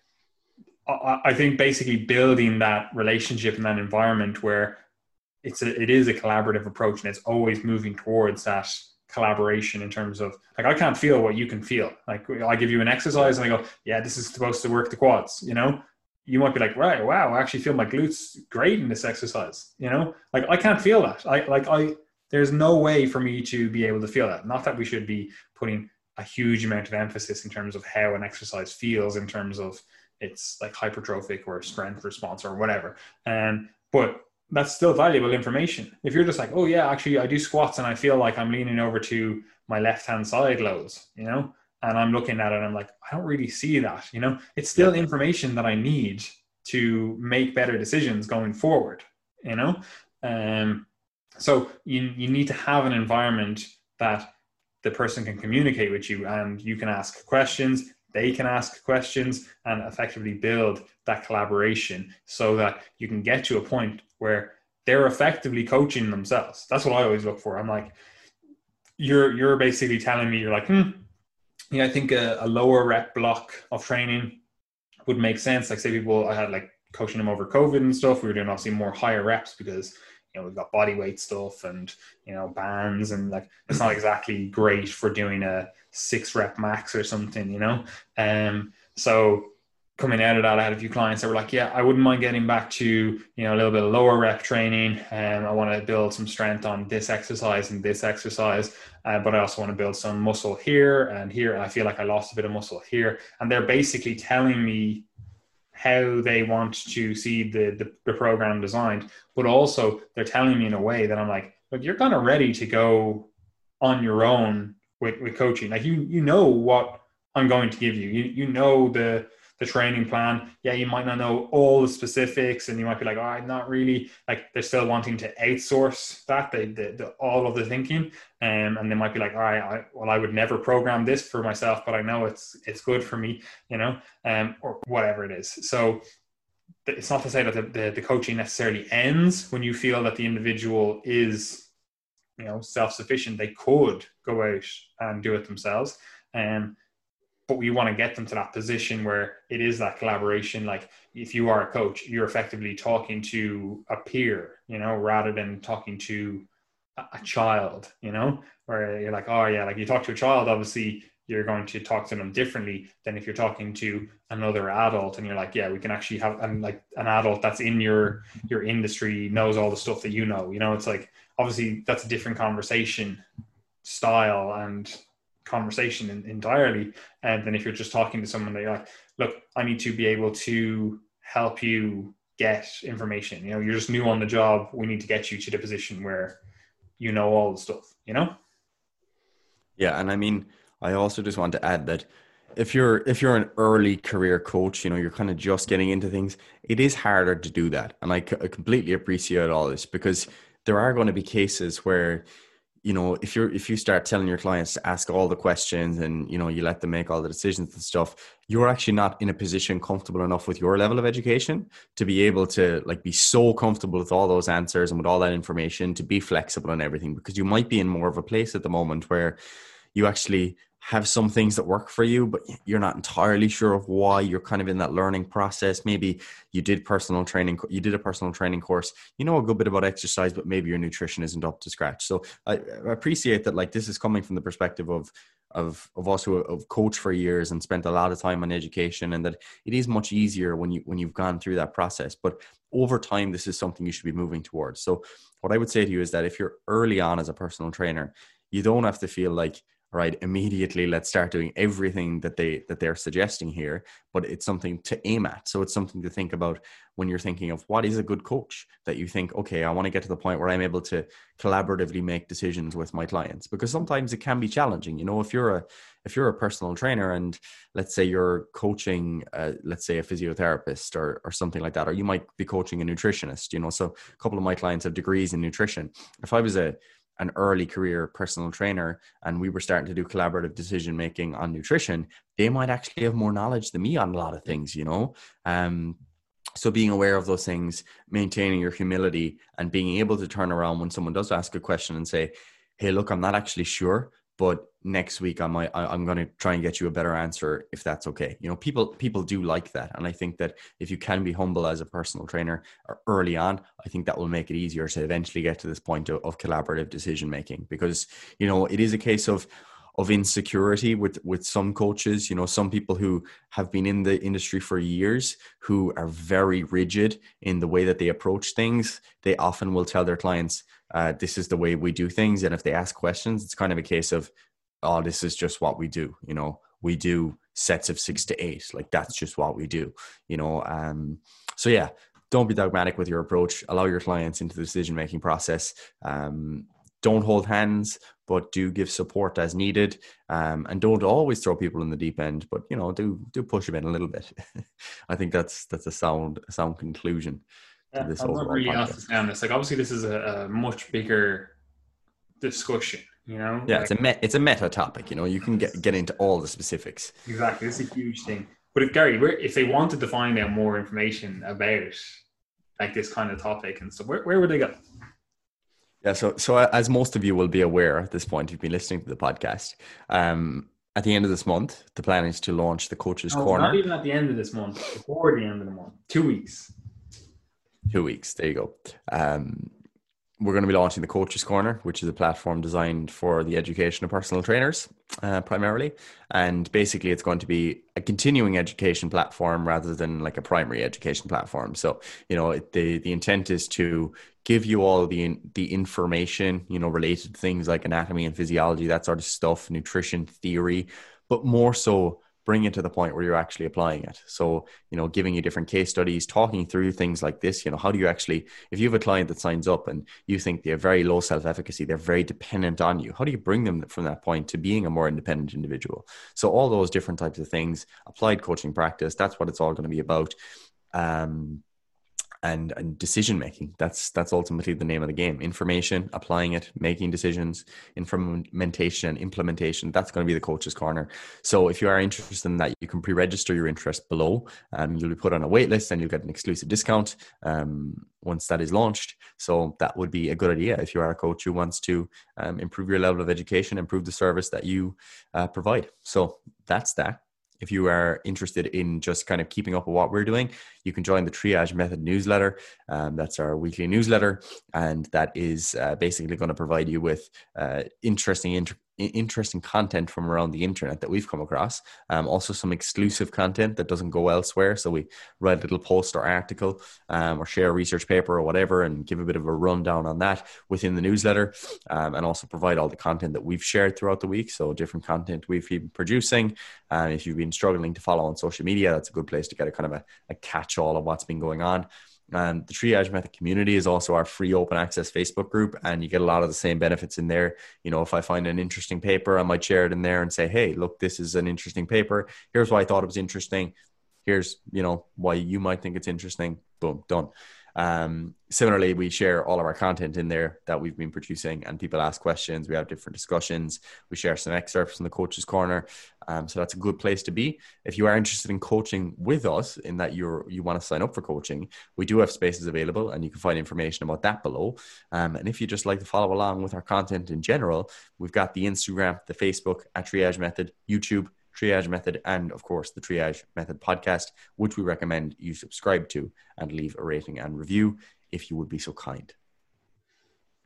S2: I, I think basically building that relationship in that environment where it's a, it is a collaborative approach and it's always moving towards that collaboration in terms of like I can't feel what you can feel. Like I give you an exercise and I go, yeah, this is supposed to work the quads, you know? You might be like, right, wow, I actually feel my glutes great in this exercise, you know? Like I can't feel that. I like I there's no way for me to be able to feel that. Not that we should be putting a huge amount of emphasis in terms of how an exercise feels in terms of it's like hypertrophic or strength response or whatever. And um, but that's still valuable information. If you're just like, oh yeah, actually I do squats and I feel like I'm leaning over to my left hand side loads, you know, and I'm looking at it and I'm like, I don't really see that, you know, it's still information that I need to make better decisions going forward, you know. Um, so you you need to have an environment that the person can communicate with you and you can ask questions they can ask questions and effectively build that collaboration so that you can get to a point where they're effectively coaching themselves. That's what I always look for. I'm like, you're you're basically telling me you're like, hmm, yeah, I think a, a lower rep block of training would make sense. Like say people I had like coaching them over COVID and stuff. We were doing obviously more higher reps because you know we've got body weight stuff and you know bands and like it's not exactly great for doing a six rep max or something, you know. Um, so coming out of that, I had a few clients that were like, "Yeah, I wouldn't mind getting back to you know a little bit of lower rep training, and I want to build some strength on this exercise and this exercise, uh, but I also want to build some muscle here and here. I feel like I lost a bit of muscle here, and they're basically telling me how they want to see the, the, the program designed, but also they're telling me in a way that I'm like, look, you're kind of ready to go on your own with, with coaching. Like you you know what I'm going to give you. You you know the the training plan. Yeah, you might not know all the specifics, and you might be like, "Oh, I'm not really like." They're still wanting to outsource that, they, the, the, all of the thinking, um, and they might be like, "All right, I, well, I would never program this for myself, but I know it's it's good for me, you know, um, or whatever it is." So it's not to say that the, the, the coaching necessarily ends when you feel that the individual is you know self-sufficient they could go out and do it themselves um, but we want to get them to that position where it is that collaboration like if you are a coach you're effectively talking to a peer you know rather than talking to a, child you know? Where you're like oh yeah like you talk to a child obviously you're going to talk to them differently than if you're talking to another adult. And you're like yeah we can actually have and like an adult that's in your your industry knows all the stuff that you know you know? It's like obviously that's a different conversation style and conversation entirely uh, and then if you're just talking to someone that you're like look i need to be able to help you get information. You know you're just new on the job. We need to get you to the position where you know all the stuff you know?
S1: Yeah and i mean I also just want to add that if you're if you're an early career coach, you know you're kind of just getting into things. It is harder to do that, and I, c- I completely appreciate all this because there are going to be cases where you know if you're if you start telling your clients to ask all the questions and you know you let them make all the decisions and stuff you're actually not in a position comfortable enough with your level of education to be able to like be so comfortable with all those answers and with all that information to be flexible and everything because you might be in more of a place at the moment where you actually have some things that work for you, but you're not entirely sure of why. You're kind of in that learning process. Maybe you did personal training, you did a personal training course. You know a good bit about exercise, but maybe your nutrition isn't up to scratch. So I, I appreciate that. Like this is coming from the perspective of of of also of coach for years and spent a lot of time on education, and that it is much easier when you when you've gone through that process. But over time, this is something you should be moving towards. So what I would say to you is that if you're early on as a personal trainer, you don't have to feel like right immediately let's start doing everything that they that they're suggesting here but it's something to aim at. So it's something to think about when you're thinking of what is a good coach that you think okay i want to get to the point where i'm able to collaboratively make decisions with my clients. Because sometimes it can be challenging you know if you're a if you're a personal trainer and let's say you're coaching uh, let's say a physiotherapist or, or something like that or you might be coaching a nutritionist you know so a couple of my clients have degrees in nutrition. If i was a an early career personal trainer and we were starting to do collaborative decision making on nutrition, they might actually have more knowledge than me on a lot of things, you know? Um, so being aware of those things, maintaining your humility and being able to turn around when someone does ask a question and say, Hey, look, I'm not actually sure, but next week I might I, am going to try and get you a better answer if that's okay. You know, people people do like that, and I think that if you can be humble as a personal trainer early on, I think that will make it easier to eventually get to this point of, of collaborative decision making. Because you know it is a case of of insecurity with with some coaches. You know some people who have been in the industry for years who are very rigid in the way that they approach things they often will tell their clients uh, this is the way we do things. And if they ask questions, it's kind of a case of, oh, this is just what we do. You know, we do sets of six to eight. Like that's just what we do. You know, um, so yeah, don't be dogmatic with your approach. Allow your clients into the decision making process. Um, don't hold hands, but do give support as needed. Um, and don't always throw people in the deep end, but you know, do do push them in a little bit. I think that's that's a sound a sound conclusion
S2: yeah, this I'm not really to say on this. Like, obviously, this is a, a much bigger discussion. You know,
S1: yeah,
S2: like,
S1: it's a me- it's a meta topic. You know, you can get get into all the specifics.
S2: Exactly, it's a huge thing. But if Gary, if they wanted to find out more information about like this kind of topic and stuff, where, where would they go?
S1: Yeah, so so as most of you will be aware at this point, you've been listening to the podcast. Um, at the end of this month, the plan is to launch the Coaches
S2: no,
S1: Corner.
S2: Not even at the end of this month, before the end of the month, two weeks.
S1: Two weeks. There you go. Um, we're going to be launching the Coaches Corner, which is a platform designed for the education of personal trainers uh, primarily. And basically, it's going to be a continuing education platform rather than like a primary education platform. So, you know, the the intent is to give you all the the information, you know, related to things like anatomy and physiology, that sort of stuff, nutrition theory, but more so bring it to the point where you're actually applying it. So, you know, giving you different case studies, talking through things like this, you know, how do you actually, if you have a client that signs up and you think they have very low self efficacy, they're very dependent on you, how do you bring them from that point to being a more independent individual? So, all those different types of things, applied coaching practice, that's what it's all going to be about. Um, and, and decision making. That's that's ultimately the name of the game. Information, applying it, making decisions, implementation and implementation. That's going to be the coach's corner. So if you are interested in that, you can pre-register your interest below. Um, you'll be put on a wait list and you'll get an exclusive discount um, once that is launched. So that would be a good idea if you are a coach who wants to um, improve your level of education, improve the service that you uh, provide. So that's that. If you are interested in just kind of keeping up with what we're doing, you can join the Triage Method newsletter. Um, that's our weekly newsletter, and that is uh, basically going to provide you with uh, interesting inter- interesting content from around the internet that we've come across. Um, also, some exclusive content that doesn't go elsewhere. So we write a little post or article um, or share a research paper or whatever and give a bit of a rundown on that within the newsletter um, and also provide all the content that we've shared throughout the week. So, different content we've been producing. And if you've been struggling to follow on social media, that's a good place to get a kind of a, a catch all of what's been going on. And the triage method community is also our free open access Facebook group, and you get a lot of the same benefits in there. You know, if I find an interesting paper, I might share it in there and say, "Hey, look, this is an interesting paper. Here's why I thought it was interesting. Here's you know why you might think it's interesting." Boom, done. Um, similarly, we share all of our content in there that we've been producing, and people ask questions. We have different discussions. We share some excerpts from the coach's corner. Um, so that's a good place to be. If you are interested in coaching with us, in that you're you want to sign up for coaching, we do have spaces available, and you can find information about that below. Um, and if you just like to follow along with our content in general, we've got the Instagram, the Facebook at Triage Method, YouTube, Triage Method, and of course, the Triage Method podcast, which we recommend you subscribe to and leave a rating and review if you would be so kind.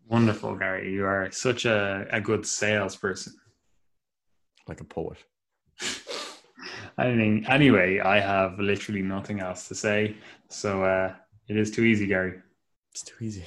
S2: Wonderful, Gary. You are such a, a good salesperson.
S1: Like a poet.
S2: I mean, anyway, I have literally nothing else to say. So uh, it is too easy, Gary.
S1: It's too easy.